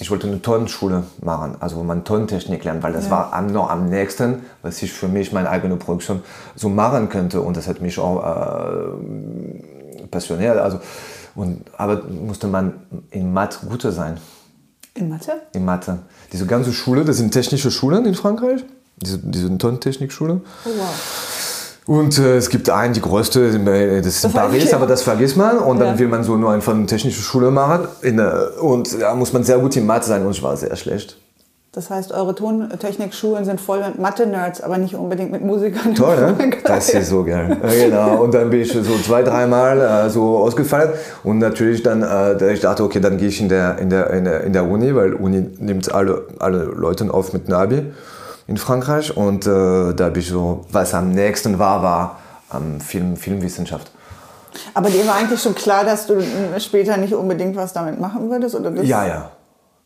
ich wollte eine Tonnenschule machen, also wo man Tonnentechnik lernt, weil das Ja. war am, noch am nächsten, was ich für mich meine eigene Produktion so machen könnte und das hat mich auch äh, passioniert. Also, und, aber musste man in Mathe guter sein, In Mathe? in Mathe. Diese ganze Schule, das sind technische Schulen in Frankreich, diese, diese Tonnentechnikschule. Oh, wow. Und äh, es gibt einen, die größte, äh, das ist in Paris, aber das vergisst man. Und dann Ja. will man so nur einfach eine technische Schule machen. Äh, und da muss man sehr gut in Mathe sein und ich war sehr schlecht. Das heißt, eure Tontechnikschulen sind voll mit Mathe-Nerds, aber nicht unbedingt mit Musikern. Toll, ne? Das ist so geil. Ja, genau. Und dann bin ich so zwei, dreimal äh, so ausgefallen. Und natürlich dann, äh, ich dachte, okay, dann gehe ich in der, in, der, in, der, in der Uni, weil Uni nimmt alle, alle Leute auf mit Nabi in Frankreich. Und äh, da habe ich so, was am nächsten war, war ähm, Film, Filmwissenschaft. Aber dir war eigentlich schon klar, dass du äh, später nicht unbedingt was damit machen würdest? Oder das? Ja, ja.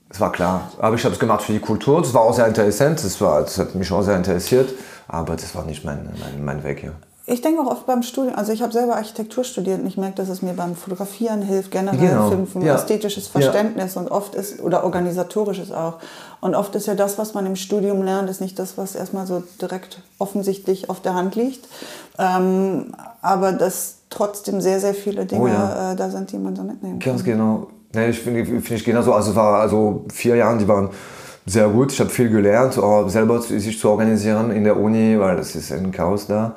Das war klar. Aber ich habe es gemacht für die Kultur. Das war auch sehr interessant. Das, war, das hat mich auch sehr interessiert. Aber das war nicht mein, mein, mein Weg hier. Ich denke auch oft beim Studium, also ich habe selber Architektur studiert und ich merke, dass es mir beim Fotografieren hilft, generell Genau, für, ja. ästhetisches Ja. Verständnis und oft ist, oder organisatorisches auch. Und oft ist ja das, was man im Studium lernt, ist nicht das, was erstmal so direkt offensichtlich auf der Hand liegt. Ähm, aber dass trotzdem sehr, sehr viele Dinge Oh ja. äh, da sind, die man so mitnehmen kann. Ganz genau. Nee, ich finde find ich genauso. Also, war also vier Jahre, die waren sehr gut. Ich habe viel gelernt, selber zu- sich zu organisieren in der Uni, weil es ist ein Chaos da.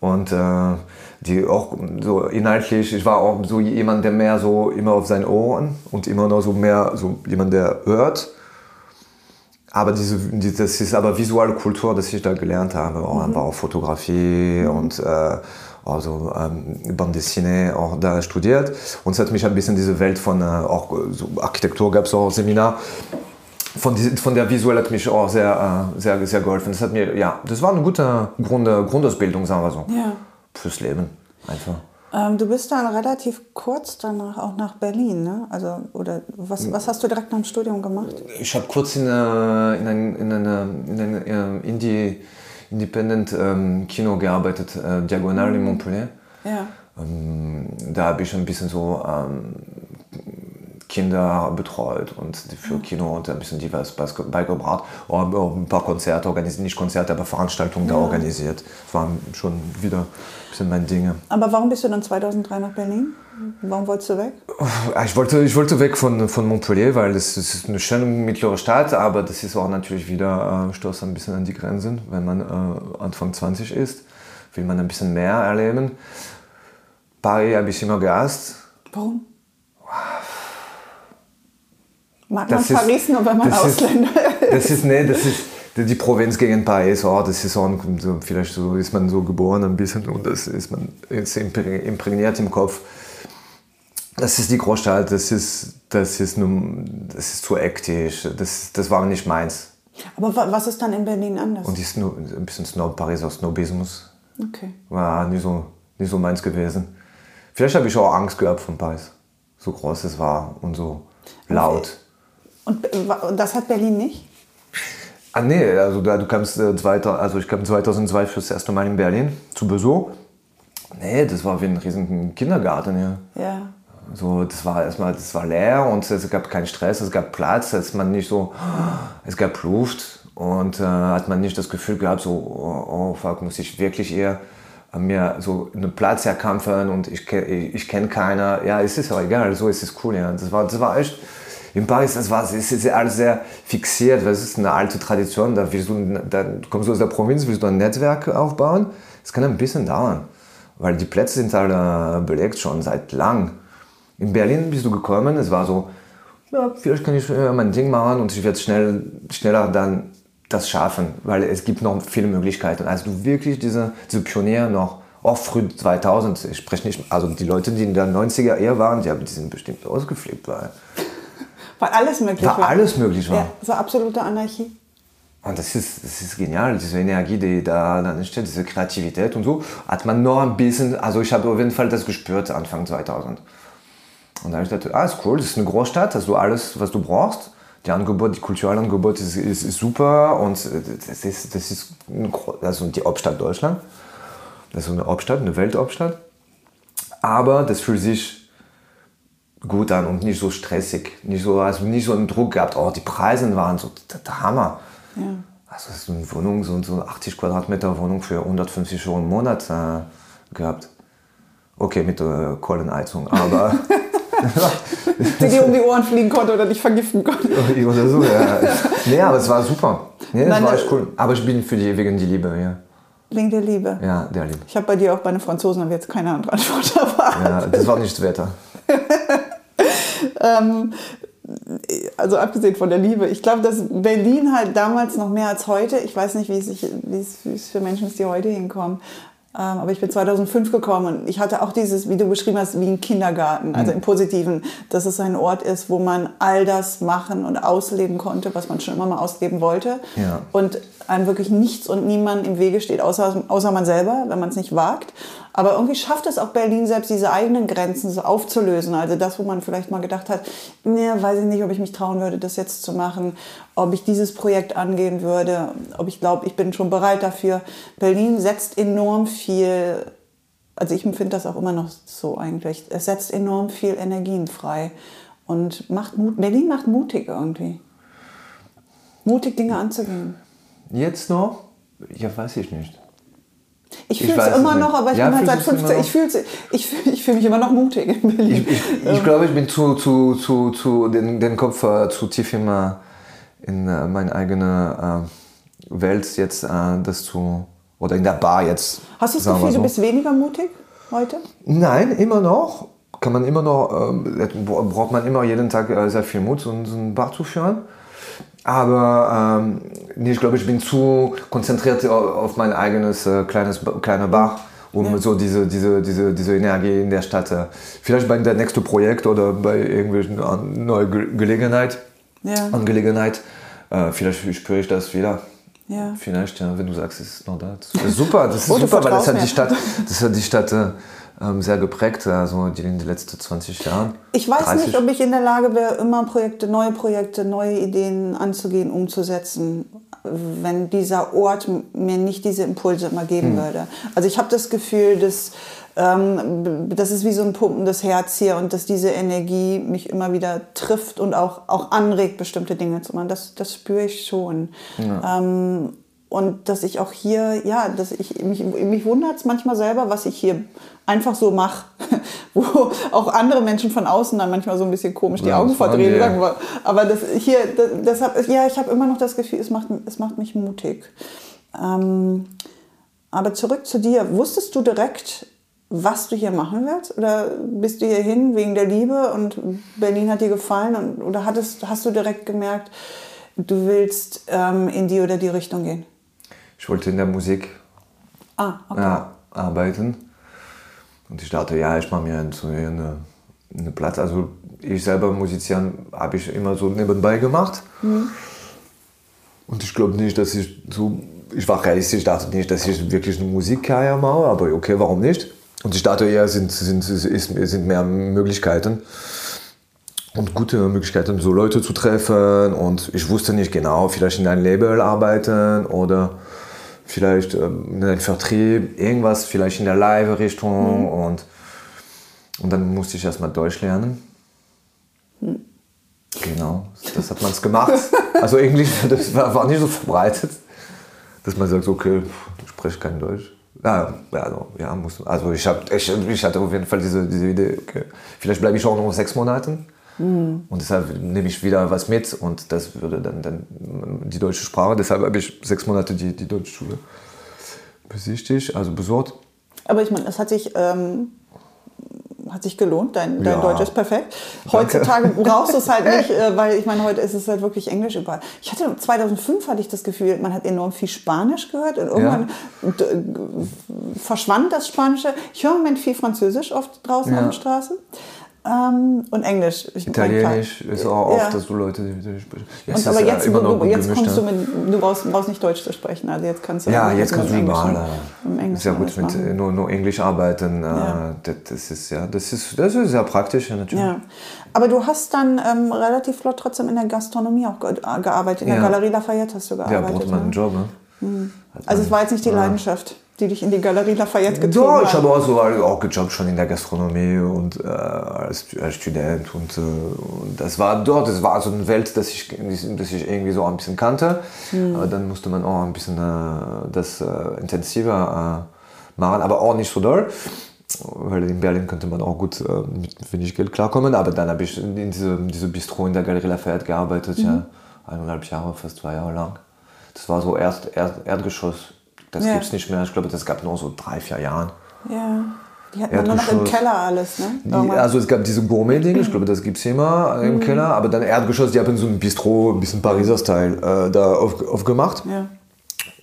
Und äh, die auch so inhaltlich, ich war auch so jemand, der mehr so immer auf seinen Ohren und immer noch so mehr so jemand, der hört. Aber diese, die, das ist aber visuelle Kultur, das ich da gelernt habe, auch mhm. einfach auch Fotografie mhm. und äh, also ähm, Bande dessinée auch da studiert. Und es hat mich ein bisschen diese Welt von äh, auch so Architektur gab es auch Seminar. Von, die, von der Visuell hat mich auch sehr, äh, sehr, sehr geholfen. Das hat mir, ja, das war eine gute Grund, Grundausbildung, sagen wir so. Ja. Fürs Leben einfach. Ähm, du bist dann relativ kurz danach auch nach Berlin, ne? Also, oder was, was hast du direkt nach dem Studium gemacht? Ich habe kurz in, äh, in, ein, in, eine, in ein äh, Indie, Independent ähm, Kino gearbeitet, äh, Diagonal in mhm. Montpellier. Ja. Ähm, da habe ich ein bisschen so ähm, Kinder betreut und für mhm. Kino und ein bisschen die was beigebracht. Auch ein paar Konzerte organisiert, nicht Konzerte, aber Veranstaltungen ja. da organisiert. Das war schon wieder sind meine Dinge. Aber warum bist du dann 2003 nach Berlin? Warum wolltest du weg? Ich wollte, ich wollte weg von, von Montpellier, weil es ist eine schöne mittlere Stadt, aber das ist auch natürlich wieder, äh, stößt ein bisschen an die Grenzen. Wenn man äh, Anfang 20 ist, will man ein bisschen mehr erleben. Paris habe ich immer gehasst. Warum? Mag man Paris nur, wenn man Ausländer ist? Das ist, nee, das ist die Provinz gegen Paris, oh, das ist so, vielleicht so ist man so geboren ein bisschen und das ist man ist imprägniert im Kopf. Das ist die Großstadt, das ist, das ist, nur, das ist zu ektig, das, das war nicht meins. Aber was ist dann in Berlin anders? Und ist nur ein bisschen Snob, Pariser Snobismus. Okay. War nicht so, nicht so meins gewesen. Vielleicht habe ich auch Angst gehabt von Paris. So groß es war und so laut. Und das hat Berlin nicht? Ah nee, also da, du kamst äh, zweiter, also ich kam 2002 fürs erste Mal in Berlin zu Besuch. Nee, das war wie ein riesigen Kindergarten hier. Ja. So, das war erstmal, das war leer und es gab keinen Stress, es gab Platz, es man nicht so, es gab Luft und äh, hat man nicht das Gefühl gehabt, so, oh, oh fuck, muss ich wirklich eher mir so einen Platz erkämpfen und ich, ich, ich kenne keiner. Ja, es ist auch egal, so ist es cool. Ja. Das war, das war echt in Paris, das war, es ist alles sehr fixiert, weil es ist eine alte Tradition, da, willst du, da kommst du aus der Provinz, willst du ein Netzwerk aufbauen, das kann ein bisschen dauern, weil die Plätze sind alle belegt schon seit lang. In Berlin bist du gekommen, es war so, ja, vielleicht kann ich äh, mein Ding machen und ich werde schnell, schneller dann das schaffen, weil es gibt noch viele Möglichkeiten. Also du wirklich diese, diese Pionier noch, auch früh 2000, ich spreche nicht, also die Leute, die in den 90er eher waren, die, haben, die sind bestimmt ausgeflippt, weil weil alles möglich war. Alles möglich war. Ja, so absolute Anarchie. Und das ist, das ist genial, diese Energie, die da dann entsteht, diese Kreativität und so, hat man noch ein bisschen, also ich habe auf jeden Fall das gespürt Anfang 2000. Und da habe ich gedacht, ah, ist cool, das ist eine Großstadt, hast du alles, was du brauchst. Die Angebot, die Kulturangebot ist, ist, ist super und das ist, das ist also die Hauptstadt Deutschland. Das ist eine Hauptstadt, eine Welthauptstadt. Aber das fühlt sich gut an und nicht so stressig. Nicht so, also nicht so einen Druck gehabt, oh, die Preise waren so der, Hammer. Ja. Also so eine Wohnung, so, so 80 Quadratmeter Wohnung für 150 Euro im Monat äh, gehabt. Okay, mit der äh, Kohlenheizung, aber... die dir um die Ohren fliegen konnte oder dich vergiften konnte. oder so, ja. Nee, aber es war super. Nee, das war echt cool. Aber ich bin für die wegen die Liebe, ja. Wegen der Liebe? Ja, der Liebe. Ich habe bei dir auch bei den Franzosen aber jetzt keine andere Antwort erwartet. Ja, das war nicht das Wetter. Ähm, also abgesehen von der Liebe. Ich glaube, dass Berlin halt damals noch mehr als heute, ich weiß nicht, wie es, wie es für Menschen ist, die heute hinkommen, ähm, aber ich bin 2005 gekommen und ich hatte auch dieses, wie du beschrieben hast, wie ein Kindergarten, also mhm. im Positiven, dass es ein Ort ist, wo man all das machen und ausleben konnte, was man schon immer mal ausleben wollte. Ja. Und einem wirklich nichts und niemand im Wege steht, außer, außer man selber, wenn man es nicht wagt. Aber irgendwie schafft es auch Berlin selbst, diese eigenen Grenzen so aufzulösen. Also das, wo man vielleicht mal gedacht hat, nee, weiß ich nicht, ob ich mich trauen würde, das jetzt zu machen, ob ich dieses Projekt angehen würde, ob ich glaube, ich bin schon bereit dafür. Berlin setzt enorm viel, also ich empfinde das auch immer noch so eigentlich, es setzt enorm viel Energien frei und macht Mut, Berlin macht mutig irgendwie. Mutig Dinge anzugehen. Jetzt noch? Ja, weiß ich nicht. Ich fühle es immer noch, aber ich ja, bin halt seit 15, ich fühle ich fühl, ich fühl mich immer noch mutig in Berlin. Ich, ich, ich ähm. glaube, ich bin zu, zu, zu, zu den, den Kopf äh, zu tief immer in äh, meine eigene äh, Welt jetzt äh, das zu Oder in der Bar jetzt. Hast du das Gefühl, so. du bist weniger mutig heute? Nein, immer noch. Kann man immer noch, äh, braucht man immer jeden Tag äh, sehr viel Mut, so einen Bar zu führen. Aber ähm, nee, ich glaube, ich bin zu konzentriert au- auf mein eigenes äh, kleines kleiner Bar, um so diese, diese, diese, diese Energie in der Stadt, äh, vielleicht bei der nächsten Projekt oder bei irgendwelchen neuen Ge Gelegenheit, Ja. Angelegenheit, äh, vielleicht spüre ich das wieder. Ja. Vielleicht, ja, wenn du sagst, es ist noch da. Das ist super, das ist Oh, super, weil das hat die Stadt, das hat die Stadt äh, sehr geprägt, also die, in den letzten 20 Jahren. Ich weiß 30. nicht, ob ich in der Lage wäre, immer Projekte, neue Projekte, neue Ideen anzugehen, umzusetzen, wenn dieser Ort mir nicht diese Impulse immer geben Hm. würde. Also ich habe das Gefühl, dass ähm, das ist wie so ein pumpendes Herz hier und dass diese Energie mich immer wieder trifft und auch, auch anregt, bestimmte Dinge zu machen. Das, das spüre ich schon. Ähm, und dass ich auch hier, ja, dass ich mich, mich wundert es manchmal selber, was ich hier einfach so mache, wo auch andere Menschen von außen dann manchmal so ein bisschen komisch die Ja, Augen das verdrehen. Sagen wir. Aber das hier, das, deshalb, ja, ich habe immer noch das Gefühl, es macht, es macht mich mutig. Ähm, aber zurück zu dir. Wusstest du direkt, was du hier machen willst? Oder bist du hier hin wegen der Liebe und Berlin hat dir gefallen? Und, oder hattest, hast du direkt gemerkt, du willst ähm, in die oder die Richtung gehen? Ich wollte in der Musik Ah, okay. ja, arbeiten. Und ich dachte, ja, ich mache mir so eine, eine Platz. Also ich selber musizieren habe ich immer so nebenbei gemacht. Und ich glaube nicht, dass ich so, ich war realistisch, ich dachte nicht, dass ich wirklich eine Musikkarriere mache, aber okay, warum nicht? Und ich dachte es sind, sind, sind mehr Möglichkeiten und gute Möglichkeiten, so Leute zu treffen. Und ich wusste nicht genau, vielleicht in einem Label arbeiten oder vielleicht ähm, in einem Vertrieb, irgendwas, vielleicht in der Live-Richtung. Und, und dann musste ich erstmal Deutsch lernen. Genau, das hat man es gemacht. Also Englisch, das war, war nicht so verbreitet, dass man sagt, okay, ich spreche kein Deutsch. Ja, also, ja muss, also ich, hab, ich, ich hatte auf jeden Fall diese, diese Idee, okay, vielleicht bleibe ich auch noch sechs Monate. Und deshalb nehme ich wieder was mit und das würde dann, dann die deutsche Sprache. Deshalb habe ich sechs Monate die, die deutsche Schule besichtigt, also besorgt. Aber ich meine, es hat sich, ähm, hat sich gelohnt. Dein, dein Ja. Deutsch ist perfekt. Heutzutage brauchst du es halt nicht, äh, weil ich meine, heute ist es halt wirklich Englisch überall. Ich hatte 2005 hatte ich das Gefühl, man hat enorm viel Spanisch gehört und irgendwann d- verschwand das Spanische. Ich höre im Moment viel Französisch oft draußen Ja. auf der Straße. Ähm, und Englisch. Ich- Italienisch ist auch oft, Ja. dass du Leute die die sprechen. Ja, Und aber ist, jetzt, immer du, jetzt kommst du ja. mit, du brauchst, brauchst nicht Deutsch zu sprechen. Also jetzt kannst du Ja, jetzt kannst du überall Englischen sehr gut mit äh, nur, nur Englisch arbeiten. äh, Ja. Das, ist ja, das ist, das ist sehr praktisch ja, natürlich. Ja, aber du hast dann ähm, relativ flott trotzdem in der Gastronomie auch äh, gearbeitet. In der Ja. Galerie Lafayette hast du Ja, gearbeitet. braucht man einen ne? Job. Ne? Hat Also es war jetzt nicht die ja. Leidenschaft, die dich in die Galerie Lafayette gezogen Ja, hat. ich habe auch so auch gejobbt schon in der Gastronomie und äh, als, als Student und, äh, und das war dort, das war so eine Welt, dass ich, dass ich irgendwie so ein bisschen kannte. Aber dann musste man auch ein bisschen äh, das äh, intensiver äh, machen, aber auch nicht so doll. Weil in Berlin könnte man auch gut äh, mit wenig Geld klarkommen. Aber dann habe ich in diese, diese Bistro in der Galerie Lafayette gearbeitet, ja, eineinhalb Jahre, fast zwei Jahre lang. Das war so Erst, Erd, Erdgeschoss. Das Ja. gibt es nicht mehr. Ich glaube, das gab nur so drei, vier Jahren. Ja, die hatten dann nur noch im. Keller alles, ne? Die, also es gab diese Gourmet-Dinge, ich glaube, das gibt es immer Mhm. im Keller, aber dann Erdgeschoss, die haben so ein Bistro, ein bisschen Pariser Style äh, da auf, aufgemacht. ja.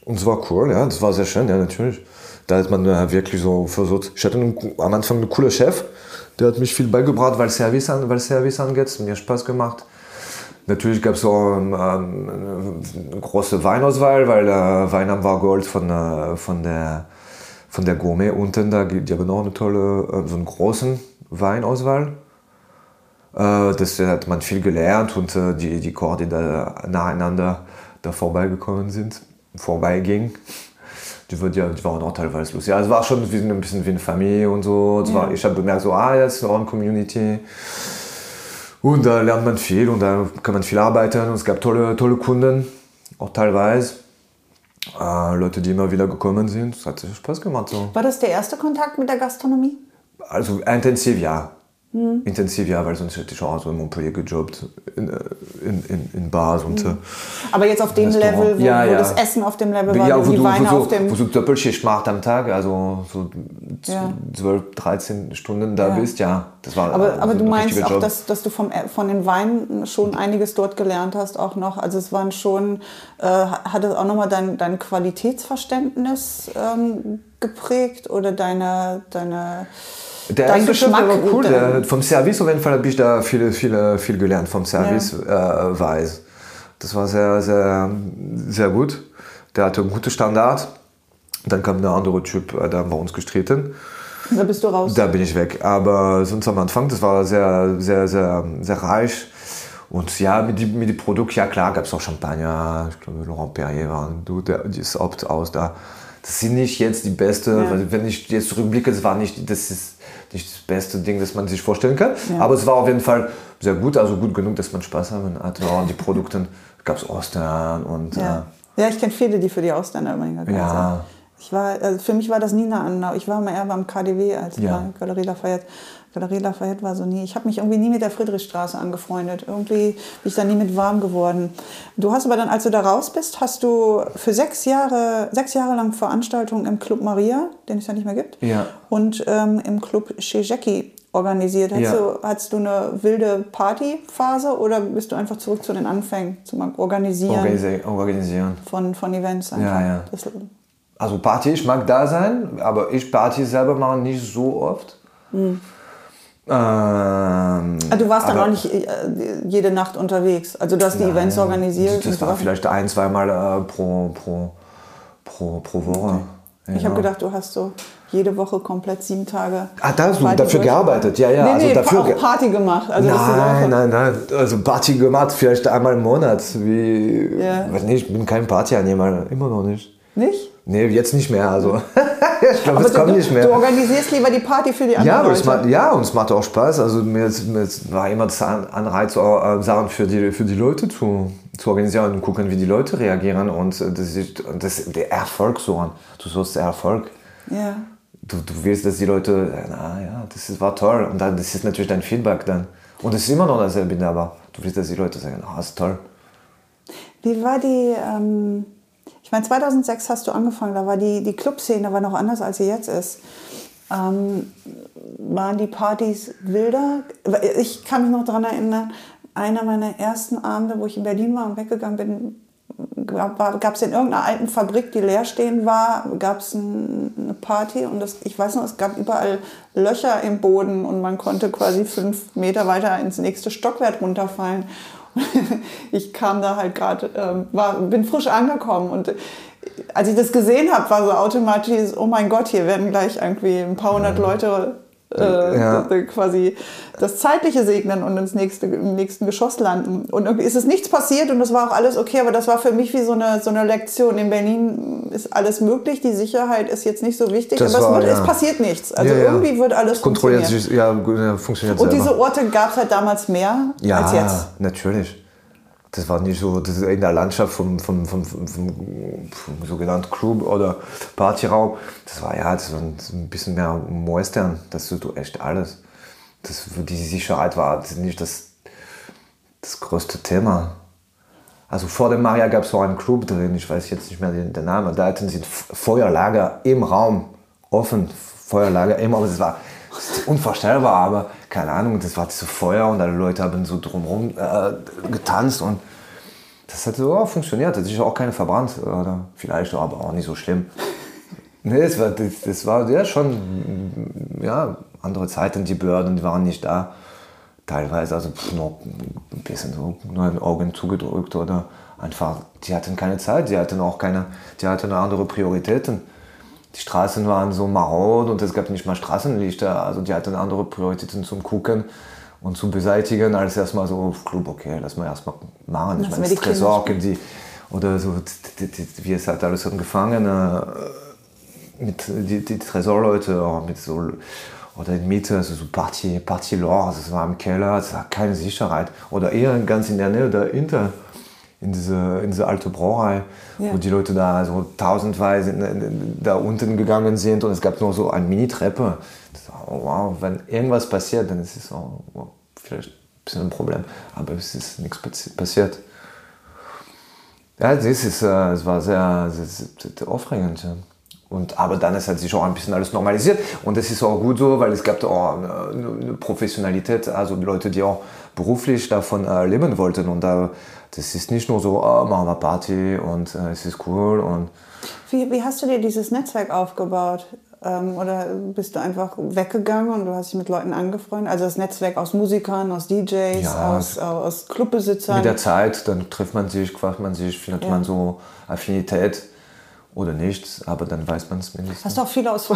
Und es war cool, ja, das war sehr schön, ja, natürlich. Da hat man äh, wirklich so versucht. Ich hatte einen, am Anfang einen coolen Chef, der hat mich viel beigebracht, weil Service, an, weil Service angeht, mir Spaß gemacht. Natürlich gab es auch ähm, eine große Weinauswahl, weil äh, Wein war Gold von, äh, von, der, von der Gourmet unten. Da, gibt- die haben auch eine tolle, äh, so einen großen Weinauswahl. Äh, das hat man viel gelernt und äh, die, die Chor, die da nacheinander da vorbeigekommen sind, vorbeigingen, die, wird ja, die waren auch teilweise lustig. Ja, es war schon wie, ein bisschen wie eine Familie und so. Es war, ich habe bemerkt, so, ah, jetzt ist auch eine Community. Und da lernt man viel und da kann man viel arbeiten. Und es gab tolle, tolle Kunden, auch teilweise. Äh, Leute, die immer wieder gekommen sind. Es hat Spaß gemacht. So. War das der erste Kontakt mit der Gastronomie? Also intensiv, ja. Mhm. Intensiv, ja, weil sonst hätte ich auch so in Montpellier gejobbt, in, äh, in, in, in Bars und. Mhm. Aber jetzt auf dem Level, wo, ja, wo ja. das Essen auf dem Level war, ja, wo die du, Weine wo, auf so, dem. wo du Doppelschicht machst am Tag, also so Ja. 12, 13 Stunden da bist, ja. Das war Aber, also aber du ein meinst auch, Job. dass, dass du vom, äh, von den Weinen schon einiges dort gelernt hast, auch noch. Also es waren schon, äh, hat es auch nochmal dein, dein Qualitätsverständnis ähm, geprägt oder deine, deine Der dein Geschmack? war cool. Der, vom Service auf jeden Fall habe ich da viel, viel, viel gelernt, vom Service äh, weiß. Das war sehr, sehr, sehr gut. Der hatte einen guten Standard. Dann kam der andere Typ, äh, da haben wir uns gestritten. da bist du raus. Da bin ich weg. Aber sonst am Anfang, das war sehr, sehr, sehr, sehr reich. Und ja, mit dem mit die Produkt, ja klar, gab es auch Champagner. Ich glaube, Laurent Perrier war du, der, das Opt aus da. Das sind nicht jetzt die beste, Ja. wenn ich jetzt zurückblicke, das war nicht, das ist nicht das beste Ding, das man sich vorstellen kann. Ja. Aber es war auf jeden Fall sehr gut, also gut genug, dass man Spaß haben hatte. An die Produkte gab es Ostern und Ja, ja ich kenne viele, die für die Ausländer überlegen. Ja. Ich war, also für mich war das nie eine Anlauf. Ich war mal eher beim KDW als Ja. bei Galerie Lafayette. Galerie Lafayette war so nie. Ich habe mich irgendwie nie mit der Friedrichstraße angefreundet. Irgendwie bin ich da nie mit warm geworden. Du hast aber dann, als du da raus bist, hast du für sechs Jahre, sechs Jahre lang Veranstaltungen im Club Maria, den es ja nicht mehr gibt, Ja. und ähm, im Club Chez Jackie organisiert. Hattest, Ja. du, hattest du eine wilde Partyphase oder bist du einfach zurück zu den Anfängen, zum Organisieren organisi organisieren. von, von Events? Einfach? Ja, ja. Das, Also Party, ich mag da sein, aber ich Party selber mache nicht so oft. Ähm, Ah, du warst dann auch nicht äh, jede Nacht unterwegs. Also du hast die Events organisiert. Das war so. vielleicht ein, zweimal äh, pro, pro, pro, pro Woche. Ich Genau. habe gedacht, du hast so jede Woche komplett sieben Tage. Ah, da hast du Party dafür gearbeitet, ja, ja. Nee, also nee, dafür auch Party gemacht. Also so nein, nein, nein. Also Party gemacht, vielleicht einmal im Monat. Wie, Ja. weiß nicht, ich bin kein Partyanehmer, immer noch nicht. Nicht? Nee, jetzt nicht mehr. Also ich glaube, Aber es kommt du, nicht mehr. du organisierst lieber die Party für die Ja, anderen aber es Leute. macht, ja, und es macht auch Spaß. Also mir, ist- mir ist- war immer das An- Anreiz, äh, Sachen für die, für die Leute zu, zu organisieren und gucken, wie die Leute reagieren. Und äh, das ist, das, der Erfolg so an. Du suchst Erfolg. ja. Du, du willst, dass die Leute, äh, na ja, das ist, war toll. Und dann, das ist natürlich dein Feedback dann. Und es ist immer noch dasselbe, aber du willst, dass die Leute sagen, ah, ist toll. Wie war die, ähm, meine 2006 hast du angefangen, da war die, die Clubszene war noch anders, als sie jetzt ist. Ähm, waren die Partys wilder? Ich kann mich noch daran erinnern, einer meiner ersten Abende, wo ich in Berlin war und weggegangen bin, gab es in irgendeiner alten Fabrik, die leer stehen war, gab es ein, eine Party und das, ich weiß noch, es gab überall Löcher im Boden und man konnte quasi fünf Meter weiter ins nächste Stockwerk runterfallen. Ich kam da halt gerade, ähm, war- bin frisch angekommen und als ich das gesehen habe, war so automatisch, oh mein Gott, hier werden gleich irgendwie ein paar hundert Leute äh, Ja. quasi das Zeitliche segnen und ins nächste, im nächsten Geschoss landen. Und irgendwie ist es nichts passiert und das war auch alles okay, aber das war für mich wie so eine, so eine Lektion. In Berlin ist alles möglich, die Sicherheit ist jetzt nicht so wichtig, Das aber war, es, wird, ja. es passiert nichts. Also Ja, ja. irgendwie wird alles Kontrolliert sich, ja, ja, funktioniert Und selber. diese Orte gab es halt damals mehr Ja, als jetzt. natürlich. Das war nicht so, das in der Landschaft vom, vom, vom, vom, vom, sogenannten Club oder Partyraum. Das war ja das war ein bisschen mehr Western. Das ist so echt alles. Das, die Sicherheit war nicht das, das größte Thema. Also vor dem Maria gab es auch einen Club drin, ich weiß jetzt nicht mehr den, den Namen. Da hatten sie Feuerlager im Raum, offen, Feuerlager im Raum. Das war unvorstellbar, aber keine Ahnung, das war so Feuer und alle Leute haben so drumherum äh, getanzt und das hat so auch funktioniert. Es ist auch keine verbrannt oder vielleicht aber auch nicht so schlimm. Nee, das war, das, das war ja schon ja, andere Zeiten, die Behörden die waren nicht da. Teilweise, also pff, noch ein bisschen so nur den Augen zugedrückt oder einfach, die hatten keine Zeit, die hatten auch keine, die hatten andere Prioritäten. Die Straßen waren so marod und es gab nicht mal Straßenlichter, also die hatten andere Prioritäten zum Gucken und zu beseitigen, als erstmal so Club, okay, lass mal erstmal machen. Ich Lassen meine, wir das die Tresor, oder so, wie es halt alles angefangen, äh, mit die, die Tresorleute, auch mit so, oder in Mitte, also so Party, Party Lore, also es war im Keller, es war keine Sicherheit. Oder eher ganz in der Nähe dahinter, in diese, in diese alte Brauerei, ja. wo die Leute da so tausendweise da unten gegangen sind und es gab nur so eine Mini-Treppe. Oh, wow, wenn irgendwas passiert, dann ist es auch wow, vielleicht ein bisschen ein Problem, aber es ist nichts passiert. Ja, das ist, äh, es war sehr, sehr, sehr aufregend. Ja. Und, aber dann ist halt sich auch ein bisschen alles normalisiert und das ist auch gut so, weil es gab auch eine, eine Professionalität, also Leute, die auch beruflich davon äh, leben wollten und da, das ist nicht nur so, oh, machen wir Party und äh, es ist cool und wie, wie hast du dir dieses Netzwerk aufgebaut? Ähm, oder bist du einfach weggegangen und du hast dich mit Leuten angefreundet? Also das Netzwerk aus Musikern, aus DJs, ja, aus, aus Clubbesitzern? Mit der Zeit, dann trifft man sich, quatscht man sich, findet ja. man so Affinität oder nichts, aber dann weiß man es mindestens. Hast du auch viele aus,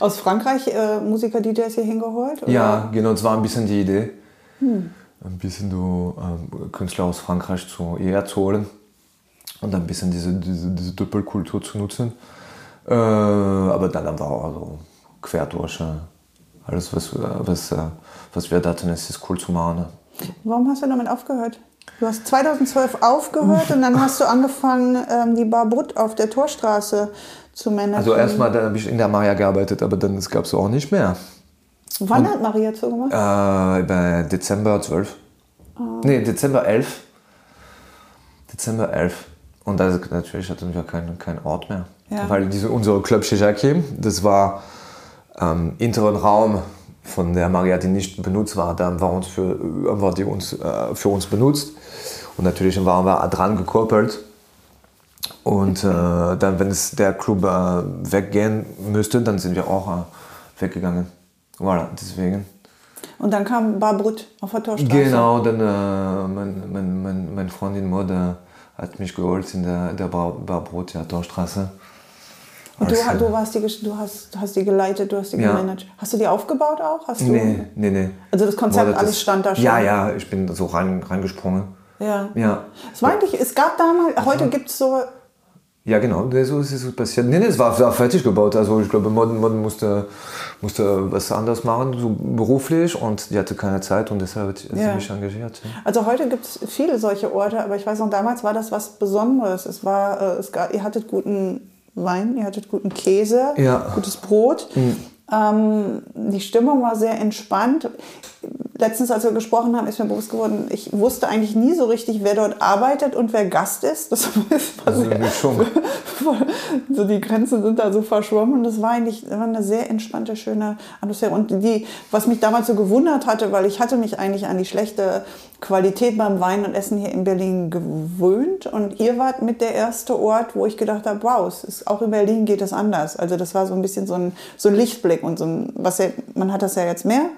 aus Frankreich äh, Musiker-DJs hier hingeholt? Oder? Ja, genau, das war ein bisschen die Idee. Hm. Ein bisschen du, äh, Künstler aus Frankreich zu, hierher zu holen und ein bisschen diese, diese, diese Doppelkultur zu nutzen. Äh, aber dann wir auch also quer durch. Äh, alles, was, was, äh, was wir dachten, es ist cool zu machen. Ne? Warum hast du damit aufgehört? Du hast 2012 aufgehört und dann hast du angefangen, ähm, die Bar Brut auf der Torstraße zu managen. Also erstmal habe ich in der Maria gearbeitet, aber dann gab es auch nicht mehr. Wann und, hat Maria zugemacht? Äh, bei Dezember 12. Oh. Nee, Dezember 11. Dezember 11. Und da natürlich hatten wir keinen kein Ort mehr. Ja. Weil diese, unser Club Shijaki, das war ähm, interen Raum von der Maria, die nicht benutzt war. Da haben wir, uns für, wir die uns, äh, für uns benutzt. Und natürlich waren wir dran gekoppelt. Und äh, dann, wenn es der Club äh, weggehen müsste, dann sind wir auch äh, weggegangen. Voilà, deswegen. Und dann kam Barbrut auf der Torstraße. Genau, dann äh, mein, mein, mein, meine Freundin Mode hat mich geholt in der, der Bar, Barbrot, ja, Torstraße. Und du, also, du, warst die, du hast, hast die geleitet, du hast die ja. gemanagt. Hast du die aufgebaut auch? Hast du, nee, nee, nee. Also das Konzept, alles stand da schon? Ja, ja, ich bin so rein, reingesprungen. Ja. ja. Es, war eigentlich, es gab damals, heute gibt es so ja, genau, so ist es passiert. Nee, nee, es war, war fertig gebaut. Also ich glaube, Modden, Modden musste, musste was anderes machen, so beruflich und die hatte keine Zeit und deshalb hat sie ja. mich engagiert. Ja. Also heute gibt es viele solche Orte, aber ich weiß noch, damals war das was Besonderes. Es war, äh, es gab, ihr hattet guten Wein, ihr hattet guten Käse, ja. gutes Brot. Mhm. Ähm, die Stimmung war sehr entspannt letztens, als wir gesprochen haben, ist mir bewusst geworden, ich wusste eigentlich nie so richtig, wer dort arbeitet und wer Gast ist. Das war also sehr, so die Grenzen sind da so verschwommen. Das war eigentlich war eine sehr entspannte, schöne Atmosphäre. Und die, was mich damals so gewundert hatte, weil ich hatte mich eigentlich an die schlechte Qualität beim Wein und Essen hier in Berlin gewöhnt. Und ihr wart mit der erste Ort, wo ich gedacht habe, wow, es ist, auch in Berlin geht es anders. Also das war so ein bisschen so ein, so ein Lichtblick und so ein, was ja, man hat das ja jetzt mehr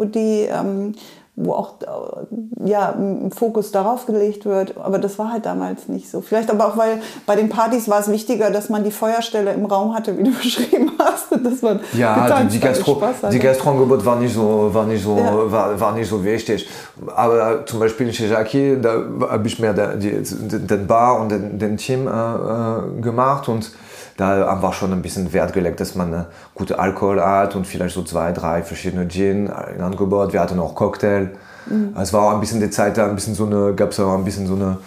wo die, ähm, wo auch äh, ja, ein Fokus darauf gelegt wird. Aber das war halt damals nicht so. Vielleicht aber auch, weil bei den Partys war es wichtiger, dass man die Feuerstelle im Raum hatte, wie du beschrieben hast. Dass man ja, die, die, Gastro, die Gastroangebot war nicht so, war nicht so, ja. war, war nicht so wichtig. Aber zum Beispiel in Shijaki, da habe ich mir den Bar und den, den Team äh, äh gemacht und da haben wir schon ein bisschen Wert gelegt, dass man gute Alkohol hat und vielleicht so zwei, drei verschiedene Gin in Angebot. Wir hatten auch Cocktail. Mhm. Es war auch ein bisschen die Zeit, da ein bisschen so eine, gab es auch ein bisschen so eine,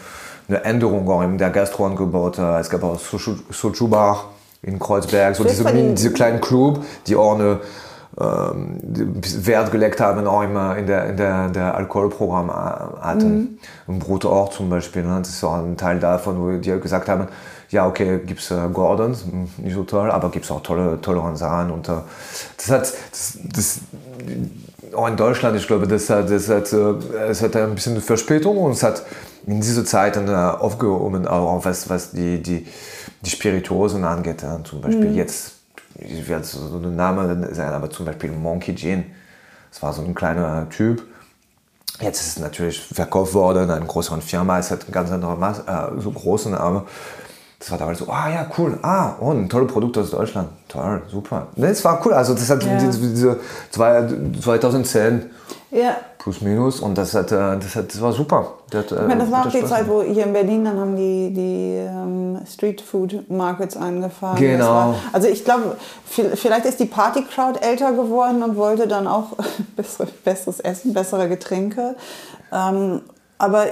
eine Änderung auch in der Gastroangebot. Es gab auch Sochu Bar in Kreuzberg, so diese, diese kleinen Club, die auch eine ähm, Wert gelegt haben, auch immer in der, in der, der Alkoholprogramm hatten. Mhm. Im Brutort zum Beispiel, ne? das ist auch ein Teil davon, wo die gesagt haben, ja, okay, gibt es äh, Gordons, nicht so toll, aber gibt es auch tolle, tolle Ransan. Und äh, das hat, das, das, auch in Deutschland, ich glaube, das hat, das hat, äh, es hat ein bisschen Verspätung und es hat in dieser Zeit dann, äh, aufgehoben, auch was, was die, die, die Spirituosen angeht. Zum Beispiel mhm. jetzt, ich werde so ein Name sein, aber zum Beispiel Monkey Gin. Das war so ein kleiner Typ. Jetzt ist es natürlich verkauft worden an eine größere Firma. Es hat einen ganz anderen Maß, äh, so großen, aber das war damals so, ah ja, cool, ah, oh, ein tolles Produkt aus Deutschland. Toll, super. Ne, es war cool. Also das hat ja. diese, diese 2010 ja. plus minus und das, hat, äh, das, hat, das war super. Das, hat, ich meine, das war auch die Zeit, wo hier in Berlin dann haben die, die ähm, Street Food Markets angefangen. Genau. War, also ich glaube, vielleicht ist die Party Crowd älter geworden und wollte dann auch besseres Essen, bessere Getränke. Ähm, aber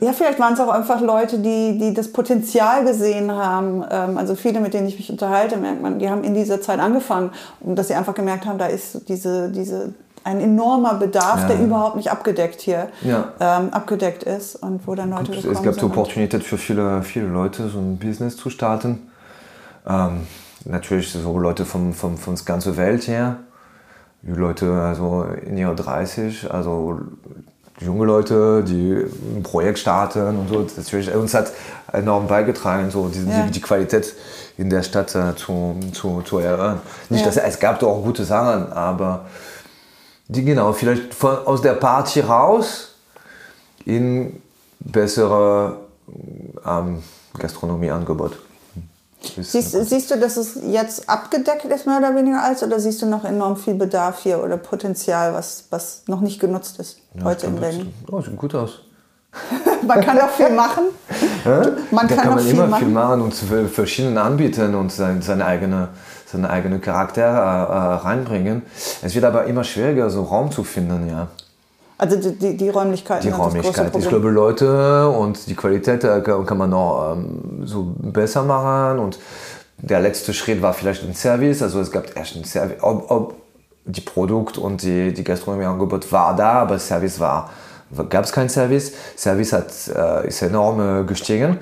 ja, vielleicht waren es auch einfach Leute, die, die das Potenzial gesehen haben. Ähm, also viele, mit denen ich mich unterhalte, merkt man, die haben in dieser Zeit angefangen, und dass sie einfach gemerkt haben, da ist diese, diese ein enormer Bedarf, ja. der überhaupt nicht abgedeckt hier ja. ähm, abgedeckt ist und wo dann Leute Gut, Es gab die Opportunität für viele, viele Leute, so ein Business zu starten. Ähm, natürlich so Leute von, von, von der ganzen Welt her. Die Leute also in ihrer 30, also junge Leute, die ein Projekt starten und so. Natürlich, uns hat enorm beigetragen, so die, ja. die, die Qualität in der Stadt äh, zu, zu, zu erhöhen. Nicht, dass es gab doch auch gute Sachen, aber die genau, vielleicht von, aus der Party raus in bessere ähm, Gastronomieangebot. Siehst, siehst, du, dass es jetzt abgedeckt ist, mehr oder weniger als, oder siehst du noch enorm viel Bedarf hier oder Potenzial, was, was noch nicht genutzt ist ja, heute in Berlin? Oh, sieht gut aus. man kann auch viel machen. man kann, da kann man viel immer machen. viel machen und verschiedene anbieten und sein, seine eigene seinen eigenen Charakter äh, äh, reinbringen. Es wird aber immer schwieriger, so Raum zu finden, ja. Also die, die, die Räumlichkeiten. Die Räumlichkeit. Ich glaube, Leute und die Qualität äh, kann man noch ähm, so besser machen. Und der letzte Schritt war vielleicht ein Service. Also es gab erst ein Service. Ob, ob die Produkt und die, die Gastronomieangebot war da, aber Service war gab es keinen Service. Service hat, äh, ist enorm äh, gestiegen.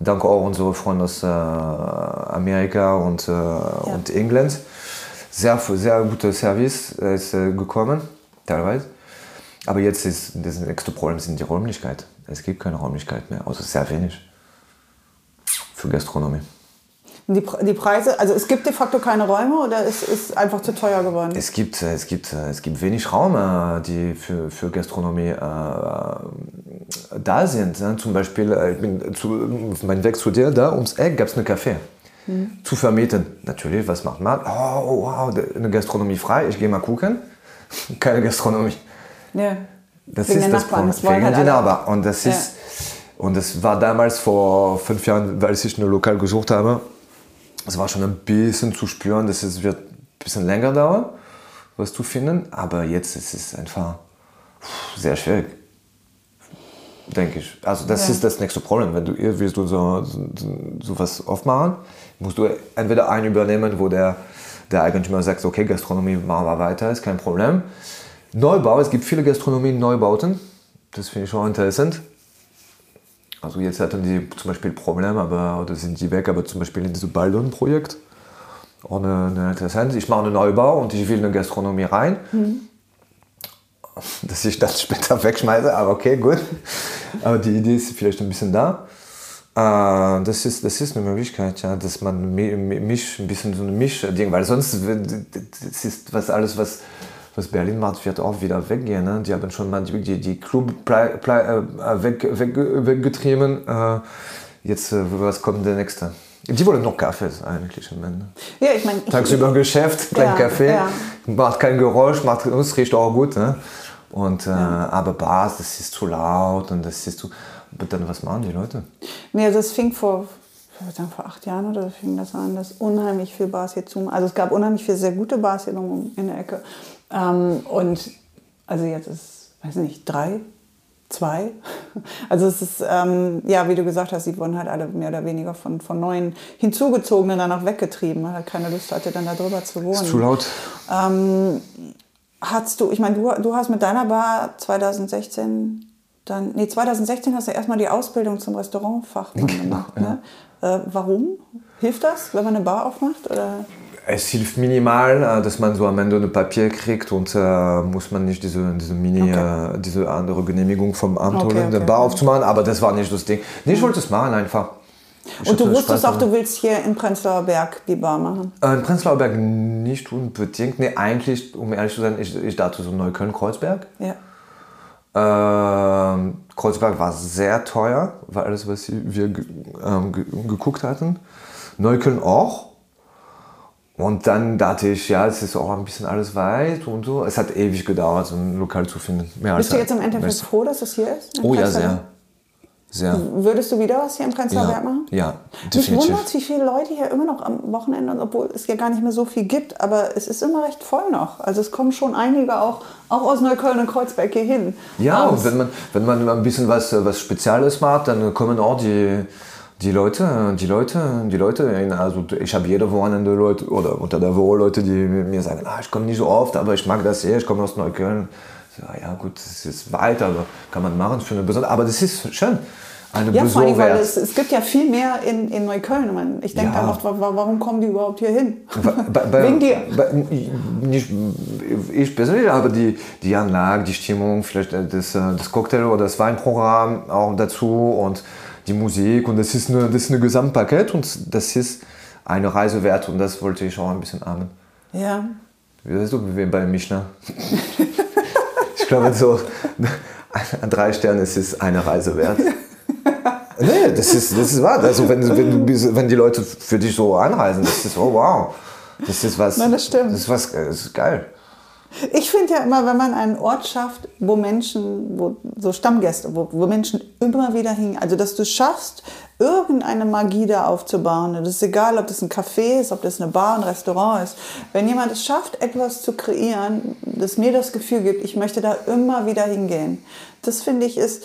Dank auch unsere Freunde aus äh, Amerika und, äh, ja. und England. Sehr, sehr guter Service ist äh, gekommen, teilweise. Aber jetzt ist das nächste Problem sind die Räumlichkeit. Es gibt keine Räumlichkeit mehr, also sehr wenig für Gastronomie. Die, die Preise, also es gibt de facto keine Räume oder es ist einfach zu teuer geworden? Es gibt, es gibt, es gibt wenig Raum, äh, die für, für Gastronomie äh, da sind. Ne? Zum Beispiel, äh, ich bin zu, mein Weg zu dir, da ums Eck gab es einen Café. Mhm. Zu vermieten. Natürlich, was macht man? Oh, wow, eine Gastronomie frei, ich gehe mal gucken. Keine Gastronomie. Ja. Das Wegen ist das Problem. Wegen halt Nachbarn. Und das ist, ja. und das war damals vor fünf Jahren, weil ich ein Lokal gesucht habe es war schon ein bisschen zu spüren, dass es wird ein bisschen länger dauern, was zu finden. Aber jetzt ist es einfach sehr schwierig. Denke ich. Also das ja. ist das nächste Problem. Wenn du willst du so, so, so was aufmachen, musst du entweder einen übernehmen, wo der, der Eigentümer sagt, okay, Gastronomie machen wir weiter, ist kein Problem. Neubau, es gibt viele Gastronomien-Neubauten. Das finde ich schon interessant. Also jetzt hatten die zum Beispiel Probleme, aber oder sind die weg, aber zum Beispiel in diesem Baldon-Projekt. Auch eine, eine interessant. Ich mache einen Neubau und ich will eine Gastronomie rein. Mhm. Dass ich das später wegschmeiße, aber okay, gut. Aber die Idee ist vielleicht ein bisschen da. Äh, das ist, das ist eine Möglichkeit, ja, dass man mich ein bisschen so ein Mischding, weil sonst das ist was alles, was was Berlin macht, wird auch wieder weggehen. Ne? Die haben schon mal die, die Club äh, weg, weg, weggetrieben. Äh, jetzt, äh, was kommt der nächste? Die wollen noch Kaffee eigentlich am Ende. Ja, ich meine. Tagsüber Geschäft, klein ja, Kaffee, ja. macht kein Geräusch, macht, es riecht auch gut. Ne? Und, äh, ja. Aber Bars, das ist zu laut und das ist zu. Aber dann, was machen die Leute? Nee, das fing vor, sagen, vor acht Jahren oder so fing das an, dass unheimlich viele Bars hier zu. Also es gab unheimlich viele sehr gute Bars hier in der Ecke. Ähm, und also jetzt ist, weiß nicht, drei, zwei. Also es ist, ähm, ja, wie du gesagt hast, sie wurden halt alle mehr oder weniger von, von neuen Hinzugezogenen dann auch weggetrieben, weil er keine Lust hatte, dann da drüber zu wohnen. Ist zu laut. Ähm, hast du, ich meine, du, du hast mit deiner Bar 2016 dann, nee, 2016 hast du erstmal die Ausbildung zum Restaurantfachmann genau, gemacht. Ne? Ja. Äh, warum? Hilft das, wenn man eine Bar aufmacht? Oder? Es hilft minimal, äh, dass man so am Ende ein Papier kriegt und äh, muss man nicht diese, diese, Mini, okay. äh, diese andere Genehmigung vom Amt okay, holen, okay, den Bar aufzumachen. Aber das war nicht das Ding. Nee, ich wollte es machen einfach. Ich und du wusstest auch, du willst hier in Prenzlauer Berg die Bar machen? Äh, in Prenzlauer Berg nicht unbedingt. Nee, eigentlich, um ehrlich zu sein, ich, ich dachte so Neukölln-Kreuzberg. Ja. Ähm, Kreuzberg war sehr teuer, war alles, was wir ähm, geguckt hatten. Neukölln auch. Und dann dachte ich, ja, es ist auch ein bisschen alles weit und so. Es hat ewig gedauert, so ein Lokal zu finden. Mehr Bist du jetzt im Endeffekt froh, dass es hier ist? Oh ja, sehr. Sehr. Würdest du wieder was hier im Prenzlauer Ja, machen? ja, Mich definitiv. wundert wie viele Leute hier immer noch am Wochenende, obwohl es ja gar nicht mehr so viel gibt, aber es ist immer recht voll noch. Also es kommen schon einige auch, auch aus Neukölln und Kreuzberg hier hin. Ja, Aber und es- wenn man, wenn man ein bisschen was, äh, was Spezielles macht, dann kommen auch die, die Leute, die Leute, die Leute, also ich habe jede Wochenende Leute oder unter der Woche Leute, die mir sagen, ah, ich komme nicht so oft, aber ich mag das sehr, ich komme aus Neukölln. So, ja gut, das ist weit, aber kann man machen für eine besondere, aber das ist schön, eine ja, vor allem, weil es, es gibt ja viel mehr in, in Neukölln. Man- Ich denke Ja. dann oft, wa- wa- warum kommen die überhaupt hier hin? Wegen dir. Nicht ich persönlich, aber die, die Anlage, die Stimmung, vielleicht äh, das, äh, das Cocktail oder das Weinprogramm auch dazu und die Musik und das ist, eine, das ist ein Gesamtpaket und das ist eine Reise wert und das wollte ich auch ein bisschen ahnen. Ja. Wie bist du wie bei Mischner? ich glaube so, an drei Sternen ist es eine Reise wert. Nee, das ist, das ist wahr. Also wenn, wenn, du wenn die Leute für dich so anreisen, das ist, oh wow. Das ist was. Nein, das stimmt. Das ist was, das ist geil. Ich finde ja immer, wenn man einen Ort schafft, wo Menschen, wo so Stammgäste, wo, wo Menschen immer wieder hingehen, also dass du schaffst, irgendeine Magie da aufzubauen. Das ist egal, ob das ein Café ist, ob das eine Bar, ein Restaurant ist. Wenn jemand es schafft, etwas zu kreieren, das mir das Gefühl gibt, ich möchte da immer wieder hingehen. Das finde ich ist,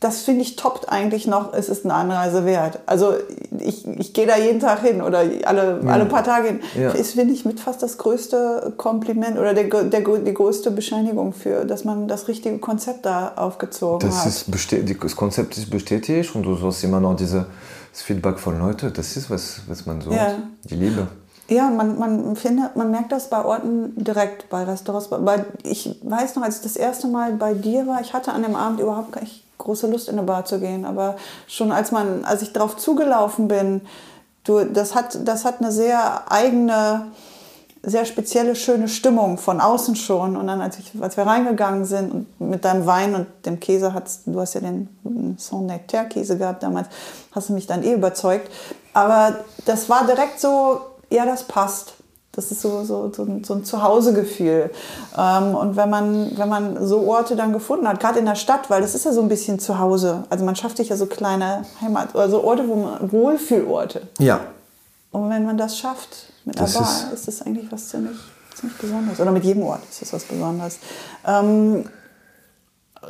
das finde ich toppt eigentlich noch, es ist eine Anreise wert. Also ich, ich gehe da jeden Tag hin oder alle, alle paar Tage hin. Ja. Ist, finde ich, mit fast das größte Kompliment oder der, der, die größte Bescheinigung für, dass man das richtige Konzept da aufgezogen Das, hat. ist das Konzept ist bestätigt und du hast immer noch dieses Feedback von Leuten. Das ist was, was man so. Ja. Die Liebe. Ja, man, man findet, man merkt das bei Orten direkt, bei Restaurants. Bei, ich weiß noch, als ich das erste Mal bei dir war, ich hatte an dem Abend überhaupt gar nicht große Lust, in eine Bar zu gehen. Aber schon als man, als ich drauf zugelaufen bin, du, das hat, das hat eine sehr eigene, sehr spezielle, schöne Stimmung von außen schon. Und dann, als, ich, als wir reingegangen sind und mit deinem Wein und dem Käse, hat's, du hast ja den Saint-Nectaire-Käse gehabt damals, hast du mich dann eh überzeugt. Aber das war direkt so, ja, das passt. Das ist so, so, so, ein- so ein Zuhausegefühl. Ähm, und wenn man, wenn man so Orte dann gefunden hat, gerade in der Stadt, weil das ist ja so ein bisschen Zuhause. Also man schafft sich ja so kleine Heimat, also Orte, wo man, Wohlfühlorte. Ja. Und wenn man das schafft mit einer Das Bar, ist- ist das eigentlich was ziemlich, ziemlich Besonderes. Oder mit jedem Ort ist das was Besonderes. Ähm,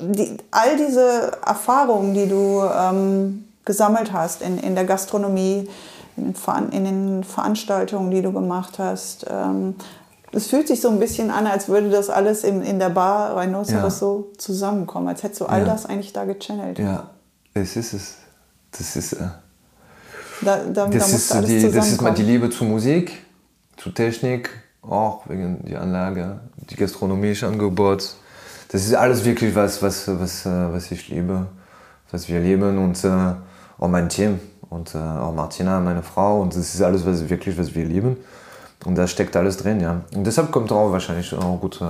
die, all diese Erfahrungen, die du ähm, gesammelt hast in, in der Gastronomie, in den, Veranstaltungen, die du gemacht hast, ähm, es fühlt sich so ein bisschen an, als würde das alles in, in der Bar Rhinoceros Ja. so zusammenkommen, als hättest du all Ja. das eigentlich da gechannelt. Ja, es ist es. Das ist. Äh, Da, da, da Das musste ist, alles die, das ist mal die Liebe zur Musik, zur Technik, auch wegen der Anlage, die gastronomische Angebot. Das ist alles wirklich was, was, was, äh, was ich liebe, was wir lieben und äh, auch mein Team und äh, auch Martina, meine Frau. Und das ist alles was, wirklich, was wir lieben. Und da steckt alles drin, ja. Und deshalb kommt auch wahrscheinlich auch gut. Äh,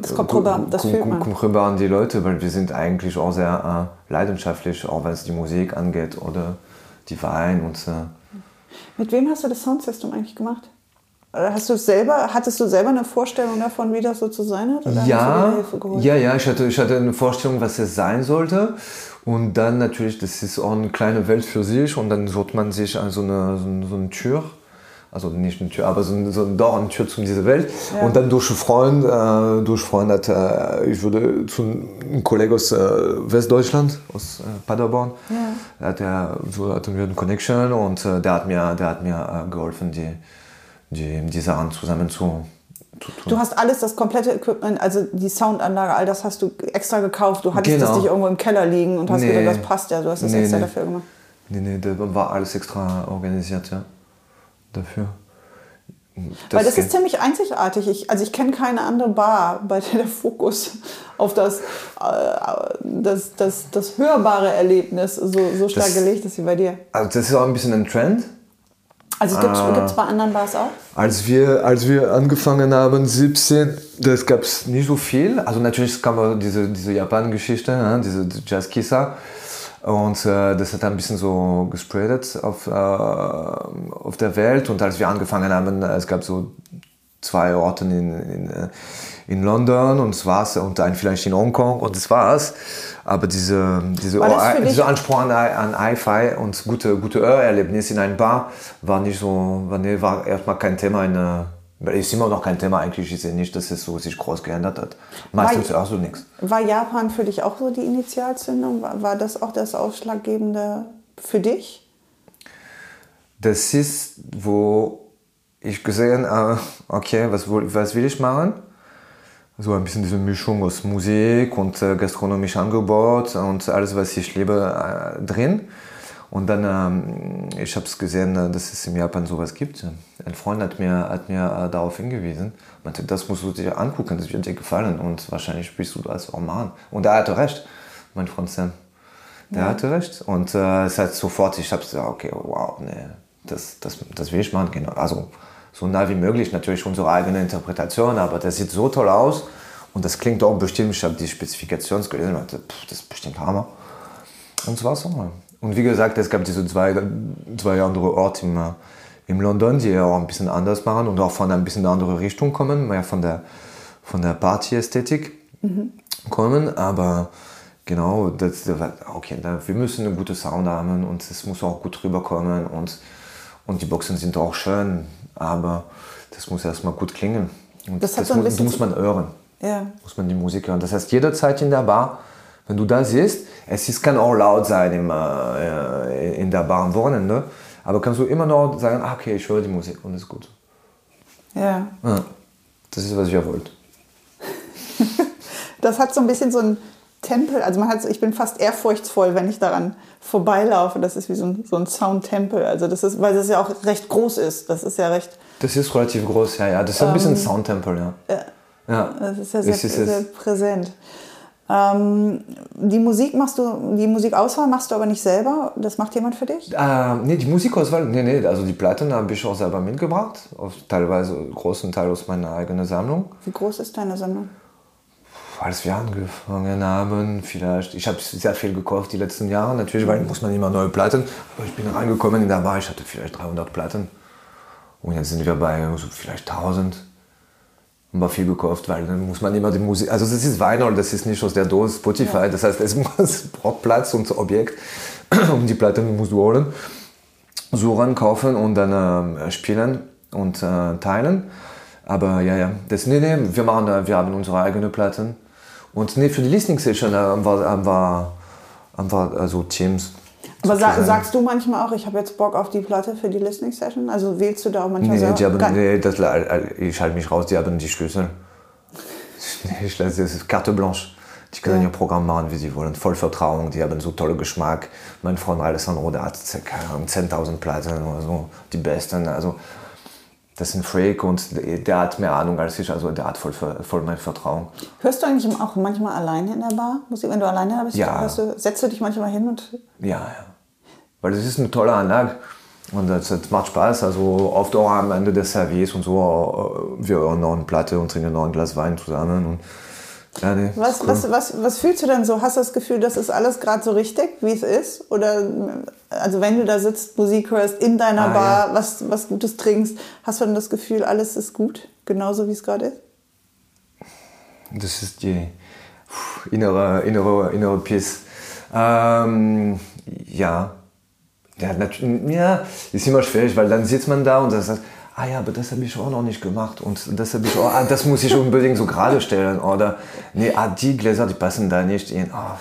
Das kommt rüber, das kommt, fühlt man. kommt rüber an die Leute, weil wir sind eigentlich auch sehr äh, leidenschaftlich, auch wenn es die Musik angeht oder die Wein und äh, Mit wem hast du das Soundsystem eigentlich gemacht? Hast du selber, hattest du selber eine Vorstellung davon, wie das so zu sein hat? Oder ja, Hilfe geholt? ja, ja, ich hatte, ich hatte eine Vorstellung, was es sein sollte. Und dann natürlich, das ist auch eine kleine Welt für sich. Und dann sucht man sich also eine, so eine, so eine Tür. Also nicht eine Tür, aber so, ein, so ein Door, eine Tür zu dieser Welt. Ja. Und dann durch Freund, äh, durch Freund hat, äh, ich würde zu einem Kollegen aus äh, Westdeutschland, aus äh, Paderborn, Ja. hat er, so hatten wir eine Connection und äh, der hat mir, der hat mir äh, geholfen, die, die, die Sachen zusammen zu, zu tun. Du hast alles, das komplette Equipment, also die Soundanlage, all das hast du extra gekauft. Du hattest das Genau. nicht irgendwo im Keller liegen und hast Nee. gedacht, das passt ja. Du hast das Nee, extra nee. dafür gemacht. Nee, nee, da war alles extra organisiert, ja. Dafür. Weil das ist ziemlich einzigartig. Ich, also ich kenne keine andere Bar, bei der der Fokus auf das, äh, das, das, das hörbare Erlebnis so, so stark Das- gelegt ist wie bei dir. Also das ist auch ein bisschen ein Trend. Also es gibt Ah. es bei anderen Bars auch? Als wir, als wir angefangen haben, 17, das gab es nicht so viel. Also natürlich kam diese, diese Japan-Geschichte, ne? diese Jazz-Kissa. Und äh, das hat ein bisschen so gespreadet auf, äh, auf der Welt. Und als wir angefangen haben, es gab so zwei Orten in, in, äh, in London und war's und ein vielleicht in Hongkong und das war's. Aber diese, diese, dieser Anspruch an, an Hi-Fi und gute, gute Hörerlebnis in einem Bar war nicht so, war, nee, war erstmal kein Thema in ist immer noch kein Thema eigentlich. Ich sehe nicht, dass es so sich groß geändert hat. Meistens war, auch so nichts. War Japan für dich auch so die Initialzündung? War, war das auch das Ausschlaggebende für dich? Das ist, wo ich gesehen habe, okay, was, was will ich machen? So ein bisschen diese Mischung aus Musik und äh, gastronomisch Angebot und alles, was ich liebe, äh, drin. Und dann, ähm, ich habe es gesehen, äh, dass es in Japan sowas gibt. Ein Freund hat mir, hat mir äh, darauf hingewiesen. Meinte, das musst du dir angucken, das wird dir gefallen und wahrscheinlich spielst du auch machen. Und er hatte recht, mein Freund Sam. Der ja. hatte recht. Und äh, es hat sofort, ich habe gesagt, okay, wow, nee, das, das, das will ich machen. Genau. Also so nah wie möglich, natürlich unsere eigene Interpretation, aber das sieht so toll aus und das klingt auch bestimmt, ich habe die Spezifikation gelesen und dachte, das ist bestimmt Hammer. Und so war es auch mal. Und wie gesagt, es gab diese zwei, zwei andere Orte im, im London, die auch ein bisschen anders machen und auch von ein bisschen andere Richtung kommen, mehr von der, von der Party-Ästhetik mhm. kommen. Aber genau, das, okay, wir müssen einen guten Sound haben und es muss auch gut rüberkommen und, und die Boxen sind auch schön, aber das muss erstmal gut klingen. Und das, das so muss, muss man hören. Ja. Muss man die Musik hören. Das heißt, jederzeit in der Bar, wenn du da siehst, es ist, kann auch laut sein im, äh, in der Bar am Wochenende, aber kannst du immer noch sagen, ah, okay, ich höre die Musik und ist gut. Ja. ja. Das ist, was ich ja wollte. das hat so ein bisschen so ein Tempel, also man hat, ich bin fast ehrfurchtsvoll, wenn ich daran vorbeilaufe. Das ist wie so ein, so ein Soundtempel. Also das ist, weil das ja auch recht groß ist. Das ist ja recht. Das ist relativ groß, ja, ja. Das ist ähm, ein bisschen ähm, Soundtempel, ja. ja. ja. Das ist ja sehr, ist sehr präsent. Ähm, die Musik machst du, die Musikauswahl machst du aber nicht selber. Das macht jemand für dich? Äh, nee, die Musikauswahl, nee, nee, also die Platten habe ich auch selber mitgebracht. Auf teilweise großen Teil aus meiner eigenen Sammlung. Wie groß ist deine Sammlung? Als wir angefangen haben, vielleicht, ich habe sehr viel gekauft die letzten Jahre, natürlich, weil muss man immer neue Platten, aber ich bin reingekommen in der Bar, ich hatte vielleicht 300 Platten. Und jetzt sind wir bei so vielleicht 1000. Haben wir viel gekauft, weil dann muss man immer die Musik, also das ist Vinyl, das ist nicht aus der Dose Spotify, ja. das heißt, es muss, braucht Platz und Objekt und die Platten musst du holen, suchen, kaufen und dann äh, spielen und äh, teilen. Aber ja, ja, das, nee, nee, wir, machen, wir haben unsere eigenen Platten und nee, für die Listening Session haben wir, haben wir, haben wir also Teams. Aber sa sagst du manchmal auch, ich habe jetzt Bock auf die Platte für die Listening Session? Also wählst du da auch manchmal nee, die haben, nee, das, ich halte mich raus, die haben die Schlüssel. Ich lasse das Carte Blanche. Die können ja. ihr Programm machen, wie sie wollen. Voll Vertrauen, die haben so tolle Geschmack. Mein Freund Alessandro, der hat 10.000 Platten oder so, die besten. Also das ist ein Freak und der hat mehr Ahnung als ich, also der hat voll, voll mein Vertrauen. Hörst du eigentlich auch manchmal alleine in der Bar Musik, wenn du alleine bist? Ja. Du, setzt du dich manchmal hin und... Ja, ja. Weil das ist eine tolle Anlage und das, das macht Spaß. Also oft auch am Ende des Serviers und so, äh, wir hören noch eine Platte und trinken noch ein Glas Wein zusammen und nee, was, cool. was, was, was fühlst du denn so? Hast du das Gefühl, das ist alles gerade so richtig, wie es ist? Oder also wenn du da sitzt, Musik hörst, in deiner ah, Bar, ja. was, was Gutes trinkst, hast du dann das Gefühl, alles ist gut, genauso wie es gerade ist? Das ist die innere, innere, innere Peace. Ähm, ja. Ja, ja, ist immer schwierig, weil dann sitzt man da und sagt, ah ja, aber das habe ich auch noch nicht gemacht und das habe ich auch, ah, das muss ich unbedingt so gerade stellen oder nee, ah, die Gläser, die passen da nicht in. Oh,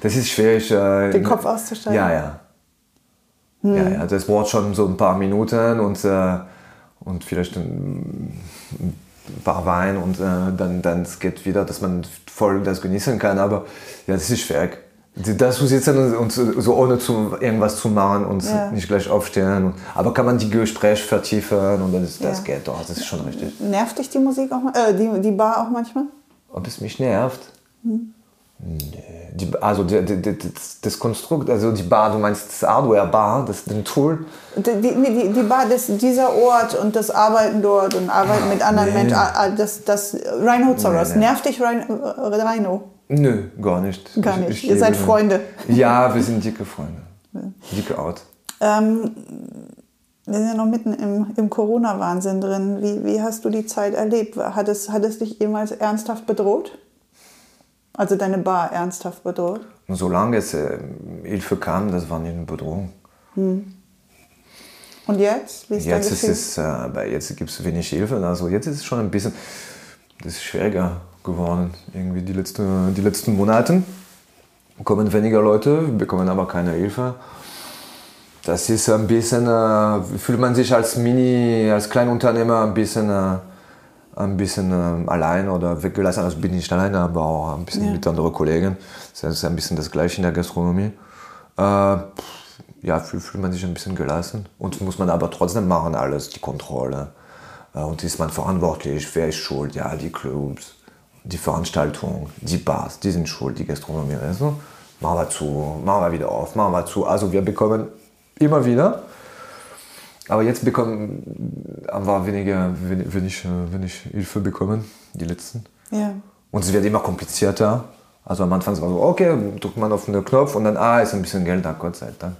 das ist schwierig. Äh, Den Kopf auszustellen? Ja, ja. Hm. Ja, ja, das braucht schon so ein paar Minuten und, äh, und vielleicht ein, paar Wein und äh, dann, dann geht wieder, dass man voll das genießen kann, aber ja, das ist schwierig da zu sitzen und so ohne zu, irgendwas zu machen und ja. nicht gleich aufstehen. Aber kann man die Gespräche vertiefen und dann ist, das ja. geht doch, das ist schon richtig. Nervt dich die Musik auch, äh, die, die Bar auch manchmal? Ob es mich nervt? Hm. Nee. Die, also die, die, das Konstrukt, also die Bar, du meinst das Hardware-Bar, das den Tool? Die, die, Bar, das, dieser Ort und das Arbeiten dort und Arbeiten ah, mit anderen nee. Menschen, das, das Rhino Zoros, nee, nee. nervt dich Rhino? Nö, gar nicht. Gar nicht. Ich, ich Ihr seid Freunde. Ja, wir sind dicke Freunde. Dicke Out. Ähm, wir sind ja noch mitten im, im Corona-Wahnsinn drin. Wie, wie hast du die Zeit erlebt? Hat es, hat es dich jemals ernsthaft bedroht? Also deine Bar ernsthaft bedroht? Solange es äh, Hilfe kam, das war nicht eine Bedrohung. Hm. Und jetzt? Wie ist jetzt ist es, äh, jetzt gibt es wenig Hilfe. Also jetzt ist es schon ein bisschen, das ist schwieriger geworden. Irgendwie die, letzte, die letzten Monate kommen weniger Leute, bekommen aber keine Hilfe. Das ist ein bisschen, äh, fühlt man sich als Mini, als Kleinunternehmer ein bisschen, äh, ein bisschen äh, allein oder weggelassen. Also bin ich nicht alleine, aber auch ein bisschen ja. mit anderen Kollegen. Das ist ein bisschen das Gleiche in der Gastronomie. Äh, ja, fühlt, fühlt man sich ein bisschen gelassen. Und muss man aber trotzdem machen alles, die Kontrolle. Äh, und ist man verantwortlich? Wer ist schuld? Ja, die Clubs, die Veranstaltung, die Bars, die sind schuld, die Gastronomie. Also, machen wir zu, machen wir wieder auf, machen wir zu. Also wir bekommen immer wieder. Aber jetzt bekommen, haben wir weniger, wenig, wenig Hilfe bekommen, die letzten. Ja. Und es wird immer komplizierter. Also am Anfang war so, okay, drückt man auf den Knopf und dann, ah, ist ein bisschen Geld da, Gott sei Dank.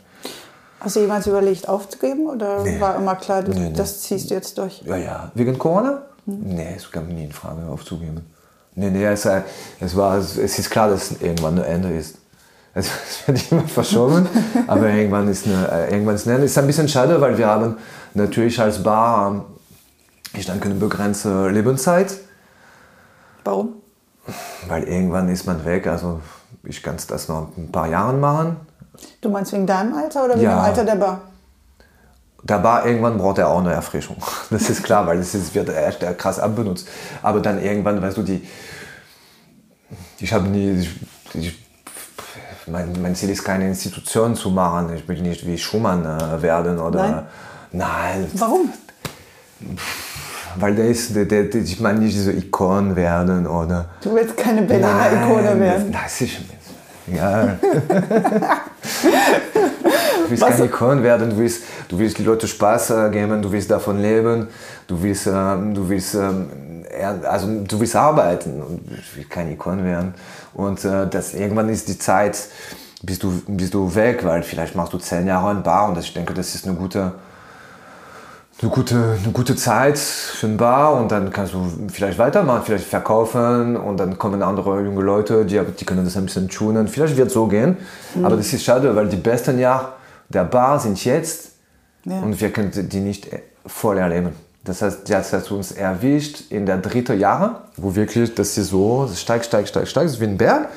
Hast du jemals überlegt aufzugeben oder nee. war immer klar, du, nee, nee. das ziehst du jetzt durch? Ja, ja. Wegen Corona? Hm. Nee, es kam nie in Frage aufzugeben. Nee, nee, es, es, war, es ist klar, dass es irgendwann ein Ende ist. Es wird immer verschoben, aber irgendwann ist, eine, äh, irgendwann ist eine Ende. Ist ein bisschen schade, weil wir haben natürlich als Bar, ich denke, eine begrenzte Lebenszeit. Warum? Weil irgendwann ist man weg. Also ich kann das noch ein paar Jahre machen. Du meinst wegen deinem Alter oder wegen ja. dem Alter der Bar? Der Bar irgendwann braucht er auch eine Erfrischung. Das ist klar, weil es wird echt krass abbenutzt. Aber dann irgendwann, weißt du, die. Ich habe nie. Ich, ich, mein, mein, Ziel ist keine Institution zu machen. Ich will nicht wie Schumann äh, werden oder. Nein. Nein. Warum? Weil der ist, der, der, ich meine nicht so Ikon werden oder. Du willst keine Berliner Ikone werden. Nein, sicher nicht. Ja. du willst keine Ikon werden, du willst, du willst die Leute Spaß äh, geben, du willst davon leben, du willst, äh, du willst, also du willst arbeiten und ich will keine Ikon werden. Und äh, das, irgendwann ist die Zeit, bist du, bist du weg, weil vielleicht machst du zehn Jahre ein Bar und das, ich denke, das ist eine gute, eine gute, eine gute Zeit für ein Bar und dann kannst du vielleicht weitermachen, vielleicht verkaufen und dann kommen andere junge Leute, die, die können das ein bisschen tunen. Vielleicht wird es so gehen, mhm. aber das ist schade, weil die besten Jahre der Bar sind jetzt ja. und wir können die nicht voll erleben. Das heißt, das hat uns erwischt in der dritten Jahre, wo wirklich das ist so, das steigt, steigt, steigt, steigt, das ist wie ein Berg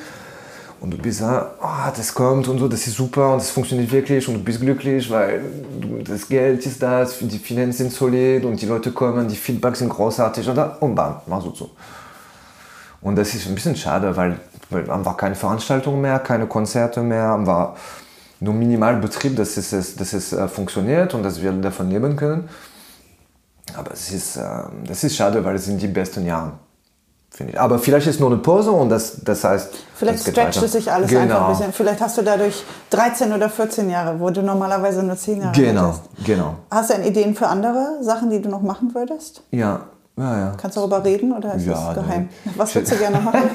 und du bist da, oh, das kommt und so, das ist super und das funktioniert wirklich und du bist glücklich, weil du, das Geld ist da, die Finanzen sind solid und die Leute kommen, die Feedbacks sind großartig und dann, und bam, mach so zu. Und das ist ein bisschen schade, weil, weil einfach keine Veranstaltungen mehr, keine Konzerte mehr, haben wir nur Minimalbetrieb, dass es, dass es äh, funktioniert und dass wir davon leben können. Aber es ist, äh, das ist schade, weil es sind die besten Jahre finde ich. Aber vielleicht ist nur eine Pause und das, das heißt. Vielleicht stretcht es sich alles genau. einfach ein bisschen. Vielleicht hast du dadurch 13 oder 14 Jahre, wo du normalerweise nur 10 Jahre genau, hast. Genau. Hast du Ideen für andere Sachen, die du noch machen würdest? Ja. Ja, ja. Kannst du darüber reden oder ist ja, das geheim? Nee. Was würdest du gerne machen?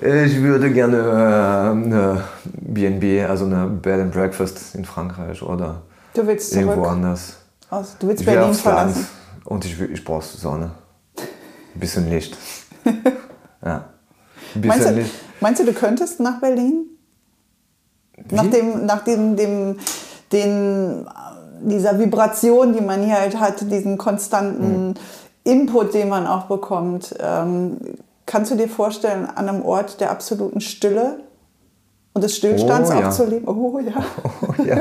ich würde gerne äh, eine BNB, also eine Bed and Breakfast in Frankreich oder du willst irgendwo anders. Aus, du willst ich Berlin verlassen? Land und ich, ich brauche Sonne. Ein bisschen Licht. ja. Ein bisschen meinst, du, Licht. meinst du, du könntest nach Berlin? Wie? Nach, dem, nach dem, dem, den, dieser Vibration, die man hier halt hat, diesen konstanten mhm. Input, den man auch bekommt. Ähm, kannst du dir vorstellen, an einem Ort der absoluten Stille und des Stillstands oh, ja. auch zu leben? Oh ja. Oh, ja.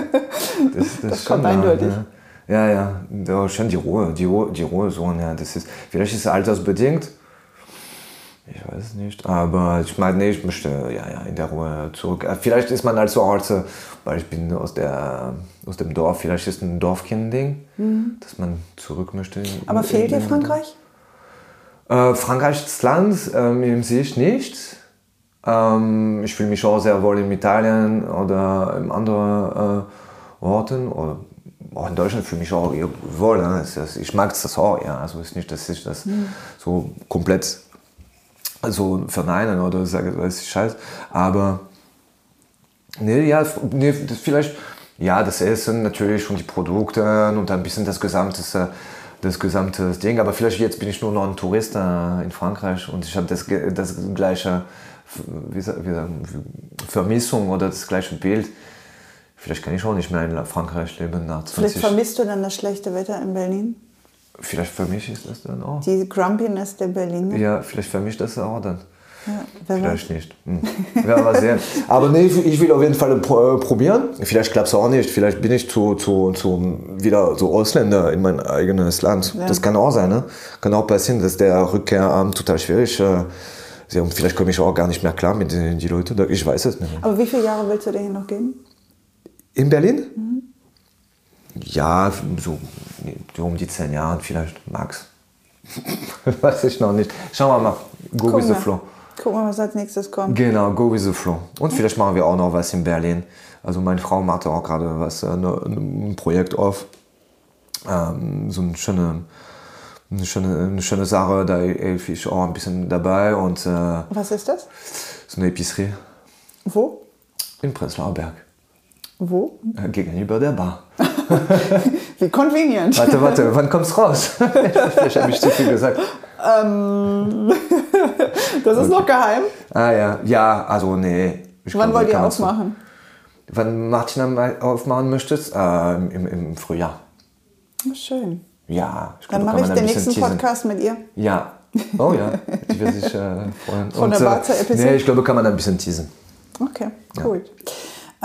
Das, das, das kommt eindeutig. Ja. Ja, ja, ja schon die Ruhe, die Ruhe, die Ruhe so, ja, das ist, vielleicht ist es altersbedingt, ich weiß nicht, aber ich meine, nee, ich möchte ja, ja, in der Ruhe zurück. Äh, vielleicht ist man also alt, weil ich bin aus, der, aus dem Dorf, vielleicht ist ein Dorfkind-Ding, mhm. dass man zurück möchte. Aber in, fehlt dir Frankreich? Äh, Frankreich das Land ähm, in sich nicht. Ähm, ich fühle mich auch sehr wohl in Italien oder in anderen äh, Orten oder auch in Deutschland fühle ich mich auch wohl. Ne? Ich mag das auch, ja. Also ist nicht, dass ich das mhm. so komplett so verneinen oder sage, das ist scheiße. Aber nee, ja, nee, vielleicht, Ja, das Essen natürlich und die Produkte und ein bisschen das gesamte, das gesamte Ding. Aber vielleicht jetzt bin ich nur noch ein Tourist äh, in Frankreich und ich habe das, das gleiche wie sagen, Vermissung oder das gleiche Bild. Vielleicht kann ich auch nicht mehr in Frankreich leben nach 20 Vielleicht vermisst du dann das schlechte Wetter in Berlin? Vielleicht vermische ich das dann auch. Die Grumpiness der Berliner? Ja, vielleicht vermische ich das auch dann. Ja, wer weiß. Vielleicht nicht. Hm. Ja, mal sehen. Aber nee, ich will auf jeden Fall äh, probieren. Vielleicht klappt es auch nicht. Vielleicht bin ich zu, zu, zu wieder so Ausländer in mein eigenes Land. Ja. Das kann auch sein. Ne? Kann auch passieren, dass der Rückkehr ähm, total schwierig äh, ist. Und vielleicht komme ich auch gar nicht mehr klar mit den die Leuten. Ich weiß es nicht. Aber wie viele Jahre willst du dir hier noch geben? In Berlin? Ja, so, so um die zehn Jahre vielleicht, max. weiß ich noch nicht. Schauen wir mal. Go with the wir. flow. Guck mal, was als nächstes kommt. Genau, go with the flow. Und vielleicht machen wir auch noch was in Berlin. Also meine Frau macht auch gerade was, äh, ne- ein Projekt auf. Ähm, so eine schöne, eine, schöne, eine schöne Sache, da helfe ich auch ein bisschen dabei. Und äh, Was ist das? so eine Epicerie Wo? in Prenzlauer Berg. Wo? Gegenüber der Bar. Wie convenient. Warte, warte, wann kommt's raus? vielleicht habe ich zu viel gesagt. Ähm, das ist noch geheim. Ah ja, ja, also nee. Ich Wann wollt ihr so- aufmachen? Wann Martin am- aufmachen möchtest? Äh, im, Im Frühjahr. Schön. Ja, ich Dann mache ich den nächsten teasen. Podcast mit ihr. Ja. Oh ja, die wird sich äh, freuen. Von der Und, Bar zur Episode? Nee, ich glaube, kann man ein bisschen teasen. Okay, cool.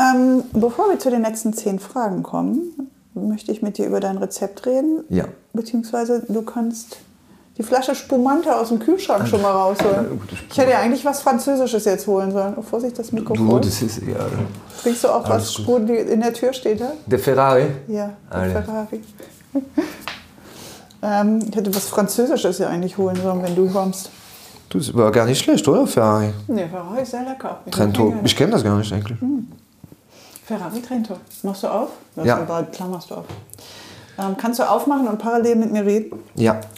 Ähm, bevor wir zu den letzten zehn Fragen kommen, möchte ich mit dir über dein Rezept reden. Ja. Beziehungsweise du kannst die Flasche Spumante aus dem Kühlschrank schon mal rausholen. Ich hätte ja eigentlich was Französisches jetzt holen sollen. Oh, Vorsicht, das Mikrofon. Du, das ist egal. Trinkst du auch Alles was, gut. wo die in der Tür steht? Ja, Der Ferrari? ja der Alle. Ferrari. ähm, ich hätte was Französisches ja eigentlich holen sollen, wenn du kommst. Du, das war gar nicht schlecht, oder? Ferrari. Nee, Ferrari ist sehr lecker. Ich Trento. Ich kenne das gar nicht eigentlich. Ferrari Trento. Machst du auf? Das Ja. aber Klar machst du auf. Ähm, kannst du aufmachen und parallel mit mir reden? Ja.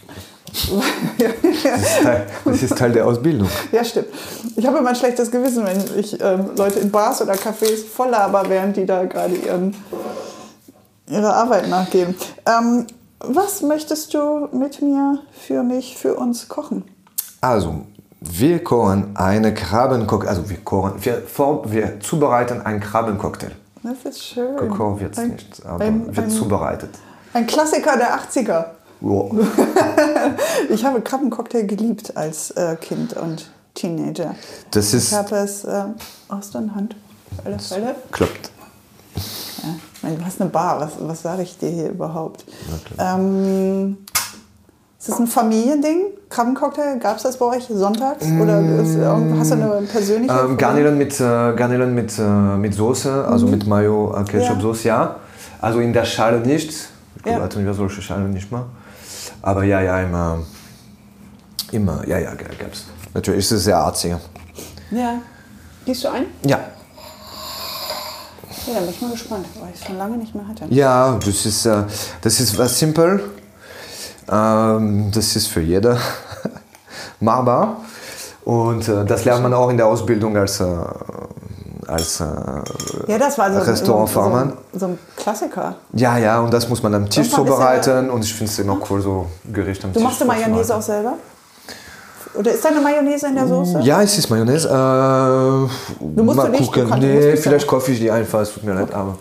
Das ist, Teil, das ist Teil der Ausbildung. ja, stimmt. Ich habe immer ein schlechtes Gewissen, wenn ich ähm, Leute in Bars oder Cafés voll laber, während die da gerade ihren, ihrer Arbeit nachgehen. Ähm, was möchtest du mit mir, für mich, für uns kochen? Also, wir kochen eine Krabbencocktail. Also, wir kochen, wir, wir zubereiten einen Krabbencocktail. Das ist schön. Gekocht wird es nicht, aber ein- wird ein- zubereitet. Ein Klassiker der 80er. Ja. Ich habe Krabbencocktail geliebt als äh, Kind und Teenager. Das ist. Ich habe es äh, aus der Hand. Alle Fälle. Klappt. Ja, ich meine, du hast eine Bar, was, was sage ich dir hier überhaupt? Ähm, ist das ein Familiending? Krabbencocktail? Gab es das bei euch sonntags? Oder ist, hast du eine persönliche? Ähm, Garnelen mit, äh, Garnelen mit, äh, mit Soße, also mit Mayo, äh, Ketchup-Soße, ja. Also in der Schale nicht. Ich Ja. hatten wir solche Schalen nicht mehr. Aber ja, ja, immer. Immer, ja, ja, gab es. Natürlich ist es sehr arziger. Ja. Gehst du ein? Ja. Ja, bin ich mal gespannt, weil ich es schon lange nicht mehr hatte. Ja, das ist, äh, das ist was simpel. Ähm, das ist für jeder machbar. Und äh, das lernt man auch in der Ausbildung als, äh, als äh, Ja, das war so, Restaurantfachmann. so, so ein Klassiker. Ja, ja, und das muss man am Tisch zubereiten und ich finde es immer cool, so Gericht am Du Tisch machst du Mayonnaise auch selber? Oder ist da eine Mayonnaise in der Soße? Ja, es ist Mayonnaise. Äh, du musst mal du nicht, gucken. du nee, vielleicht kaufe ich die einfach, es tut mir leid, aber.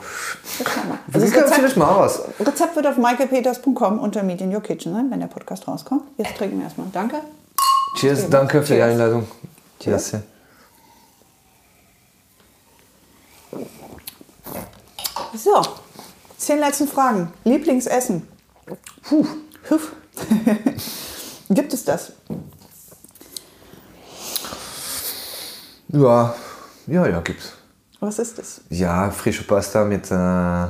Also das kann vielleicht Rezept, mal was. Rezept wird auf michaelpeters.com unter Meet in Your Kitchen sein, wenn der Podcast rauskommt. Jetzt trinken wir erstmal. Danke. Cheers, danke für die Cheers. Einladung. Cheers. Merci. So, zehn letzten Fragen. Lieblingsessen. Puh. Huff. Gibt es das? Ja, ja, ja, gibt's. Was ist es? Ja, frische Pasta mit äh,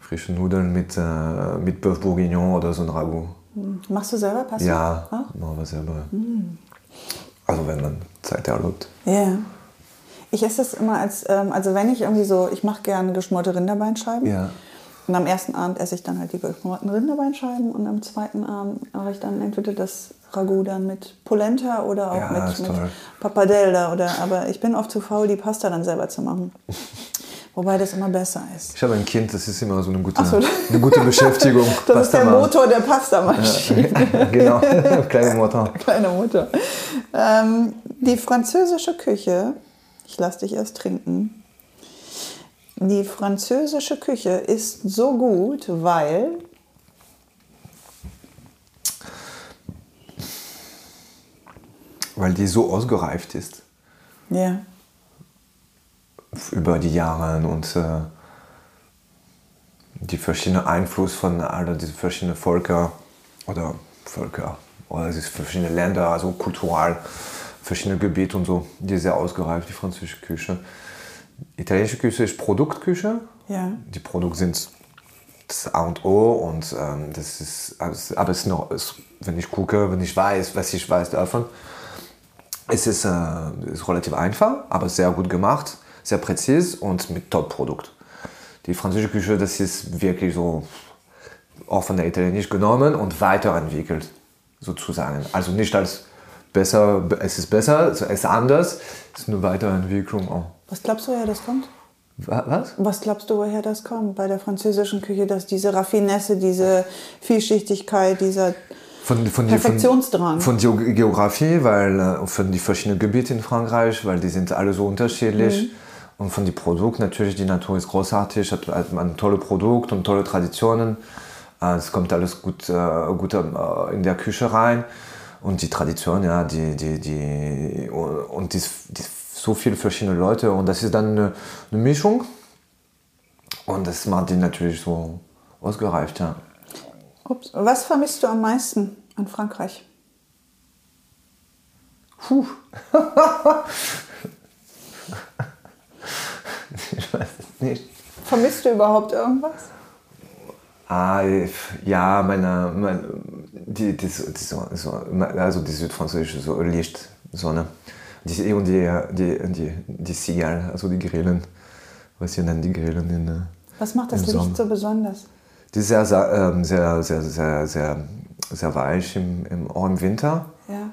frischen Nudeln mit, äh, mit Bœuf Bourguignon oder so ein Ragout. Machst du selber Pasta? Ja, Ah? machen wir selber. Also wenn man Zeit erlaubt. Ja. Ich esse das immer als, ähm, also wenn ich irgendwie so, ich mache gerne geschmorte Rinderbeinscheiben. Ja. Und am ersten Abend esse ich dann halt die geschmorten Rinderbeinscheiben und am zweiten Abend mache ich dann entweder das Ragout dann mit Polenta oder auch Ja, mit, mit. Pappardelle oder, aber ich bin oft zu faul, die Pasta dann selber zu machen. Wobei das immer besser ist. Ich habe ein Kind, das ist immer so eine gute, so. eine gute Beschäftigung. Das ist der Pasta. Motor der Pastamaschine. genau, kleiner Motor. Kleiner Motor. Ähm, die französische Küche, ich lasse dich erst trinken. Die französische Küche ist so gut, weil Weil die so ausgereift ist ja, über die Jahre und äh, die verschiedenen Einfluss von all diesen verschiedenen Völker oder Völker oder diese verschiedenen Länder, also kultural verschiedene Gebiete und so, die ist sehr ausgereift, die französische Küche. Italienische Küche ist Produktküche. ja, Die Produkte sind das A und O und ähm, das ist, aber es ist noch, es, wenn ich gucke, wenn ich weiß, was ich weiß davon, es ist, äh, ist relativ einfach, aber sehr gut gemacht, sehr präzise und mit Top-Produkt. Die französische Küche, das ist wirklich so auch von der Italienisch genommen und weiterentwickelt, sozusagen. Also nicht als besser, es ist besser, es ist anders, es ist eine Weiterentwicklung auch. was glaubst du, woher das kommt? Wa- Was? Was glaubst du, woher das kommt bei der französischen Küche, dass diese Raffinesse, diese Vielschichtigkeit, dieser Von, von, die- Perfektionsdrang. Von, von Geo- Geografie, weil äh, von die verschiedenen Gebiete in Frankreich, weil die sind alle so unterschiedlich. Und von den Produkten natürlich, die Natur ist großartig, hat, hat man tolle Produkte und tolle Traditionen. Äh, Es kommt alles gut, äh, gut in der Küche rein. Und die Tradition, ja, die, die, die, und die, die so viele verschiedene Leute. Und das ist dann eine, eine Mischung. Und das macht die natürlich so ausgereift, ja. Ups. Was vermisst du am meisten an Frankreich? Puh. ich weiß es nicht. Vermisst du überhaupt irgendwas? Ah, ja, meine, meine die, die, die, so, so, also die südfranzösische so Licht, Sonne. Die, und die, die, die, die Zigarren, also die Grillen. Was wir nennen die Grillen in, äh, Was macht das Licht so besonders? Die ist sehr, sehr, ähm, sehr, sehr, sehr, sehr, sehr weich, im, im, auch im Winter. Ja.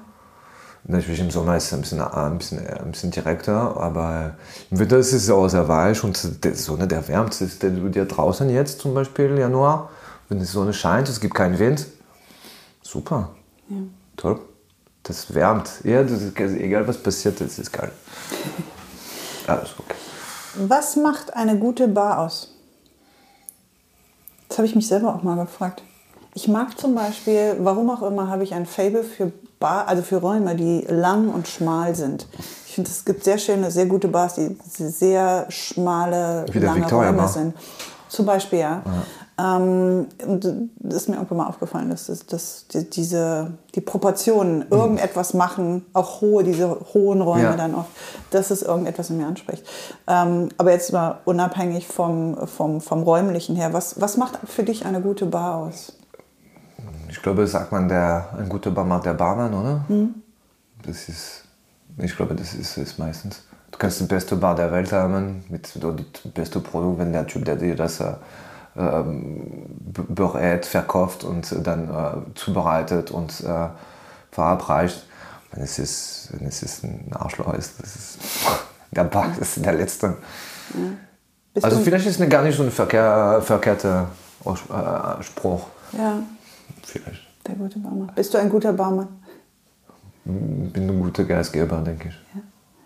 Natürlich im Sommer ist es ein bisschen, äh, ein bisschen, äh, ein bisschen direkter, aber im Winter ist es auch sehr weich und die Sonne, der wärmt. Ist dir draußen jetzt zum Beispiel Januar, wenn die Sonne scheint, es gibt keinen Wind. Super. Toll. Das wärmt. Ja, das ist, egal was passiert, das ist geil. Alles okay. Was macht eine gute Bar aus? Das habe ich mich selber auch mal gefragt. Ich mag zum Beispiel, warum auch immer, habe ich ein Fable für Bar, also für Räume, die lang und schmal sind. Ich finde, es gibt sehr schöne, sehr gute Bars, die sehr schmale, Wie lange Victoria Räume Bar. sind. Zum Beispiel, ja. Ähm, und das ist mir irgendwann mal aufgefallen, dass, dass, dass die, diese, die Proportionen irgendetwas machen, auch hohe, diese hohen Räume Ja. dann oft, dass es irgendetwas in mir anspricht. Ähm, aber jetzt mal unabhängig vom, vom, vom räumlichen her, was, was macht für dich eine gute Bar aus? Ich glaube, sagt man, der, ein guter Bar macht der Barmann, oder? Das ist, ich glaube, das ist es meistens. Du kannst die beste Bar der Welt haben, mit so das beste Produkt, wenn der Typ, der dir das äh, berät, verkauft und dann äh, zubereitet und äh, verabreicht. Wenn es, ist, wenn es ist ein Arschloch ist, das ist der Bar, das ist der Letzte. Bist Also vielleicht ist es gar nicht so ein verkehr, verkehrter äh, Spruch. ja, Vielleicht. der gute Barmann. Bist du ein guter Barmann? bin ein guter Gastgeber, denke ich.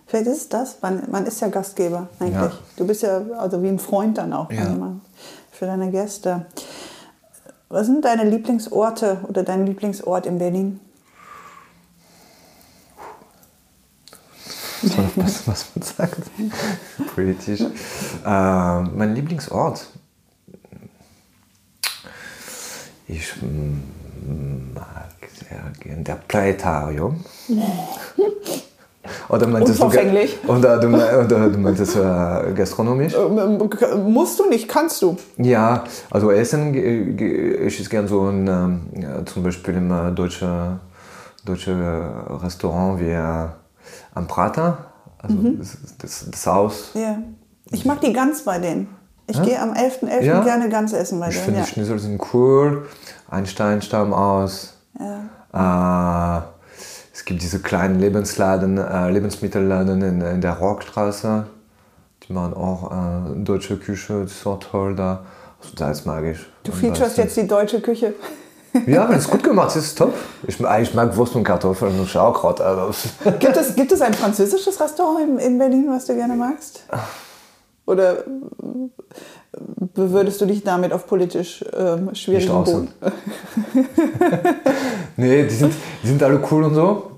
Vielleicht ist es das. Man, man ist ja Gastgeber eigentlich. Ja. Du bist ja also wie ein Freund dann auch Ja. Für deine Gäste. Was sind deine Lieblingsorte oder dein Lieblingsort in Berlin? Was, was man sagt. Politisch. Äh, mein Lieblingsort. Ich mm, mag sehr gern der Planetarium. Oder meintest du, Unverfänglich. oder, du, oder du meintest äh, gastronomisch? Ähm, Musst du nicht, kannst du. Ja, also Essen, ich ist gern so ein, ja, zum Beispiel im äh, deutschen deutsche Restaurant wie äh, am Prater, also das, das, das Haus. Ja. Ich mag die Gans bei denen. Ich gehe am 11.11. Ja? gerne Gans essen bei Ich denen. finde, Ja. die Schnitzel sind cool, Einsteinstamm aus. Ja. Es gibt diese kleinen Lebensladen, äh, Lebensmittelladen in, in der Rockstraße. Die machen auch äh, deutsche Küche, das ist auch toll da. Also das mag ich. Du featurest jetzt die deutsche Küche. Ja, wenn es gut gemacht ist, ist top. Ich, ich mag Wurst und Kartoffeln und Schaukraut. Also. Gibt es, gibt es ein französisches Restaurant in, in Berlin, was du gerne magst? Oder äh, würdest du dich damit auf politisch ähm, schwierigen Boden? Nee, die sind, die sind alle cool und so.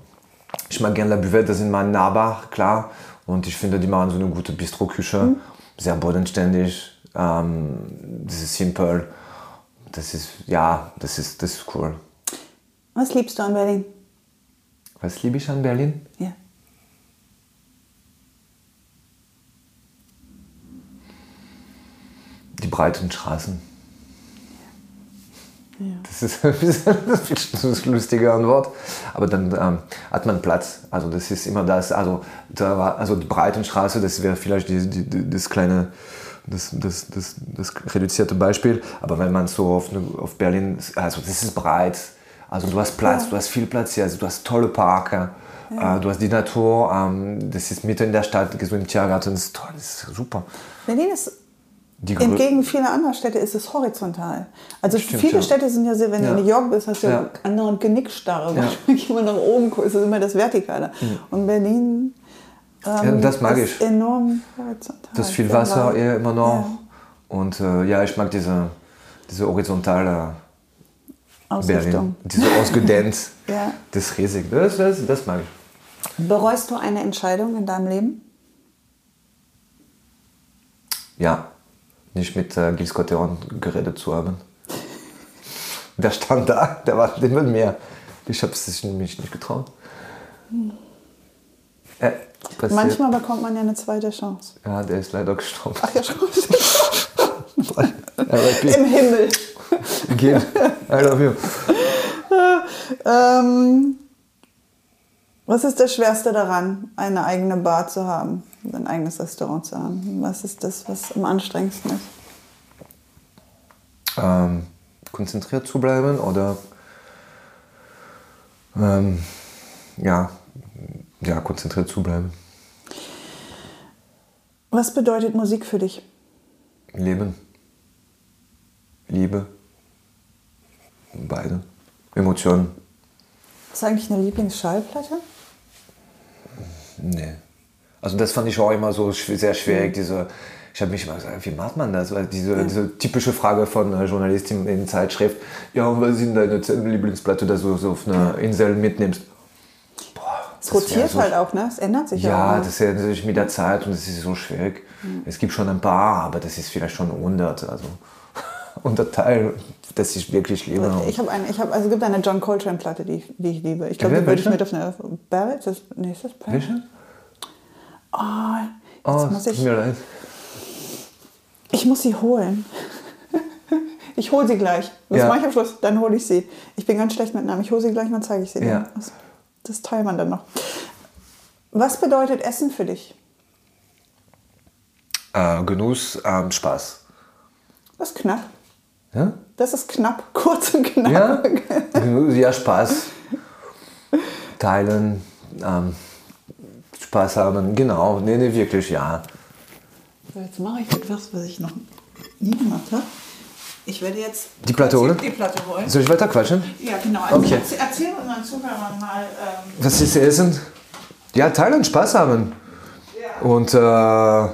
Ich mag gerne La Buvette, das sind mein Nachbar, klar. Und ich finde, die machen so eine gute Bistro-Küche. Sehr bodenständig. Ähm, das ist simpel. Das ist, ja, das ist, das ist cool. Was liebst du an Berlin? Was liebe ich an Berlin? Ja. Die breiten Straßen. Das ist ein bisschen das lustige Antwort. Aber dann ähm, hat man Platz. Also das ist immer das. Also, da war, also die Breitenstraße, das wäre vielleicht die, die, das kleine, das, das, das, das reduzierte Beispiel. Aber wenn man so auf, auf Berlin, also das ist breit. Also du hast Platz, Ja. du hast viel Platz hier. Also du hast tolle Parke. Äh, du hast die Natur. Ähm, das ist mitten in der Stadt, so im Tiergarten. Das ist toll, das ist super. Berlin ist entgegen vieler anderer Städte ist es horizontal. Also Stimmt, viele ja. Städte sind ja sehr, wenn Ja. du in New York bist, hast du ja, Ja. andere Genickstarre. Ja. Wenn ich immer nach oben gucke, ist es immer das Vertikale. Und Berlin ähm, das mag ist ich. enorm horizontal. Das viel Wasser eher immer noch. Und äh, ja, ich mag diese, diese horizontale Ausrichtung. Berlin. Diese ausgedehnt. Das ist riesig. Das, das, das mag ich. Bereust du eine Entscheidung in deinem Leben? Ja, nicht mit äh, Gil Scott-Heron geredet zu haben. Der stand da, der war mit mir. Ich habe es mich nicht getraut. Äh. Manchmal bekommt man ja eine zweite Chance. Ja, der ist leider gestorben. Ach ja, schon. Im Himmel. Gil, I love you. Ähm, was ist das Schwerste daran, eine eigene Bar zu haben, ein eigenes Restaurant zu haben? Was ist das, was am anstrengendsten ist? ähm, konzentriert zu bleiben oder ähm, ja, ja, konzentriert zu bleiben. Was bedeutet Musik für dich? Leben, Liebe, beide. Emotionen, Ist eigentlich eine Lieblingsschallplatte? Nee. Also das fand ich auch immer so sehr schwierig, diese, ich habe mich immer gesagt, wie macht man das? Weil diese, diese typische Frage von äh, Journalistin in Zeitschrift, ja, und was ist denn deine Lieblingsplatte, dass du so auf eine Insel mitnimmst? Boah, Es rotiert so halt auch, ne? Es ändert sich Ja, auch. das ja natürlich mit der Zeit und das ist so schwierig. Es gibt schon ein paar, aber das ist vielleicht schon 100. Also 100 Teil, das ich wirklich liebe. Ich habe eine, ich habe, also es gibt eine John Coltrane Platte, die, ich- die ich liebe. Ich glaube, Ja, die würde ich mit auf eine Barrett, das, nee, ist das Barrett? Welche? Oh, Oh, jetzt muss tut ich, mir leid. ich muss sie holen. Ich hole sie gleich. Das Ja. mache ich am Schluss, dann hole ich sie. Ich bin ganz schlecht mit Namen. Ich hole sie gleich und dann zeige ich sie dir. Ja. Das, das teilt man dann noch. Was bedeutet Essen für dich? Äh, Genuss, ähm, Spaß. Das ist knapp. Ja? Das ist knapp, kurz und knapp. Ja? Ja, Spaß. Teilen, ähm, Spaß haben, genau. Nee, nee, wirklich, ja. So, jetzt mache ich etwas, was ich noch nie gemacht habe. Ich werde jetzt Die Platte holen? Die Platte holen. Soll ich weiter quatschen? Ja, genau. Also Okay. erzähl, erzähl unseren Zuhörern mal. Ähm, Was ist Essen? Ja, teilen, Spaß haben. Und äh,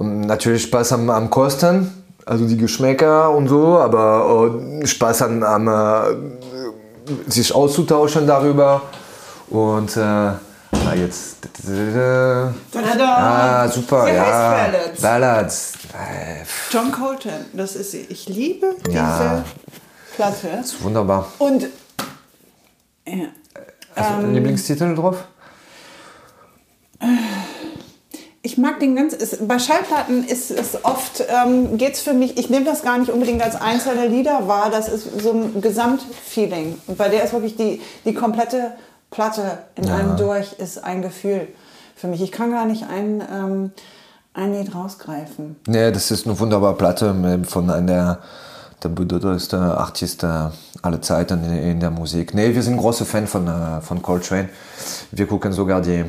natürlich Spaß am, am Kosten, also die Geschmäcker und so, aber äh, Spaß an, am äh, sich auszutauschen darüber. Und äh, na jetzt. da, da, da. Ah, super, Sie ja. Ballads. Ballads. Äh, John Coltrane, das ist sie. Ich liebe Ja. diese Platte. ist wunderbar. Und ja, Hast Ähm. du einen Lieblingstitel drauf? Ich mag den ganz. Es, bei Schallplatten ist es oft, ähm, geht es für mich, ich nehme das gar nicht unbedingt als einzelne Lieder wahr, das ist so ein Gesamtfeeling. Und bei der ist wirklich die, die komplette Platte in einem durch, ist ein Gefühl für mich. Ich kann gar nicht ein, ähm, ein Lied rausgreifen. Nee, das ist eine wunderbare Platte von einer der bedeutendsten Artisten aller Zeiten in, in der Musik. Nee, wir sind große Fan von, äh, von Coltrane. Wir gucken sogar die,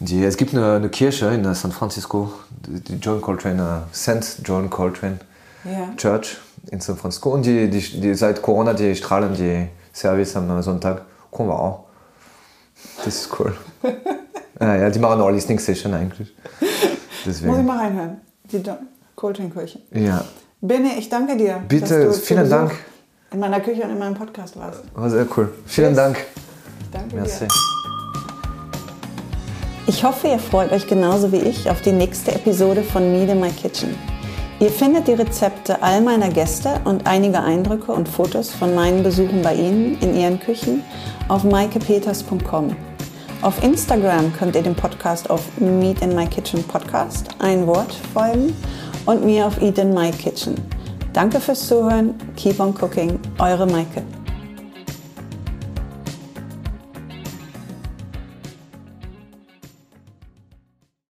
Die, es gibt eine, eine Kirche in San Francisco, die John Coltrane, äh, St. John Coltrane Ja. Church in San Francisco. Und die, die, die seit Corona, die strahlen die Service am Sonntag. Kommen wir auch. Das ist cool. ja, ja, die machen auch Listening Session eigentlich. Muss ich Deswegen. mal reinhören. Die John Coltrane-Kirche. Ja, Bene, ich danke dir. Bitte, vielen Dank. In meiner Küche und in meinem Podcast warst. war sehr cool. Vielen Tschüss. Dank. Danke Merci. dir. Ich hoffe, ihr freut euch genauso wie ich auf die nächste Episode von Meet in My Kitchen. Ihr findet die Rezepte all meiner Gäste und einige Eindrücke und Fotos von meinen Besuchen bei Ihnen in Ihren Küchen auf maikepeters.com. Auf Instagram könnt ihr dem Podcast auf Meet in My Kitchen Podcast, ein Wort, folgen und mir auf Eat in My Kitchen. Danke fürs Zuhören. Keep on cooking. Eure Maike.